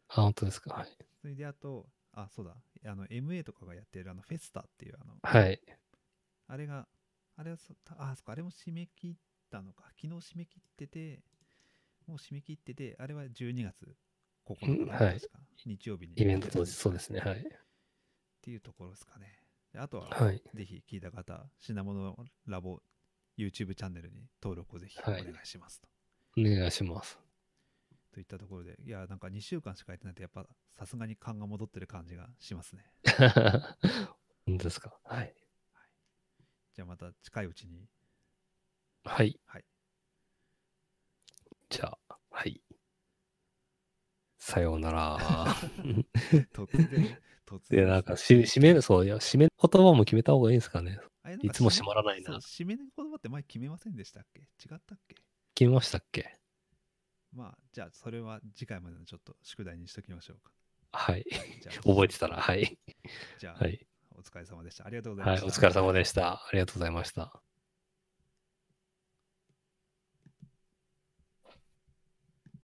あ、本当ですか。はい。それであと、あ、そうだ。あの、MA とかがやってるあの、フェスタっていうあの、はい。あれが、あれはそ、たあ、そっか、あれも締め切ったのか。昨日締め切ってて、もう締め切ってて、あれは12月9日うんはい。日曜日に。イベント当日、そうですね。はい。っていうところですかね。であとは、はい。ぜひ聞いた方、品物ラボ YouTube チャンネルに登録をぜひおはい願いしますと。お願いします。といったところで、いや、なんか2週間しかやってないと、やっぱさすがに勘が戻ってる感じがしますね。本当ですか？はい。じゃあまた近いうちに、はい。はい。じゃあ、はい。さようなら。突然、突然。で、なんかし、締める、そう、いや、締めの言葉も決めた方がいいんですかね。あれなんかいつも閉まらないな締めの言葉って前決めませんでしたっけ？違ったっけ？決めましたっけ？まあ、じゃあそれは次回までのちょっと宿題にしときましょうか。はい。じゃあ 覚えてたら、はい。じゃあ、はい。お疲れ様でした。ありがとうございまはい。した。お疲れ様でした。ありがとうございました。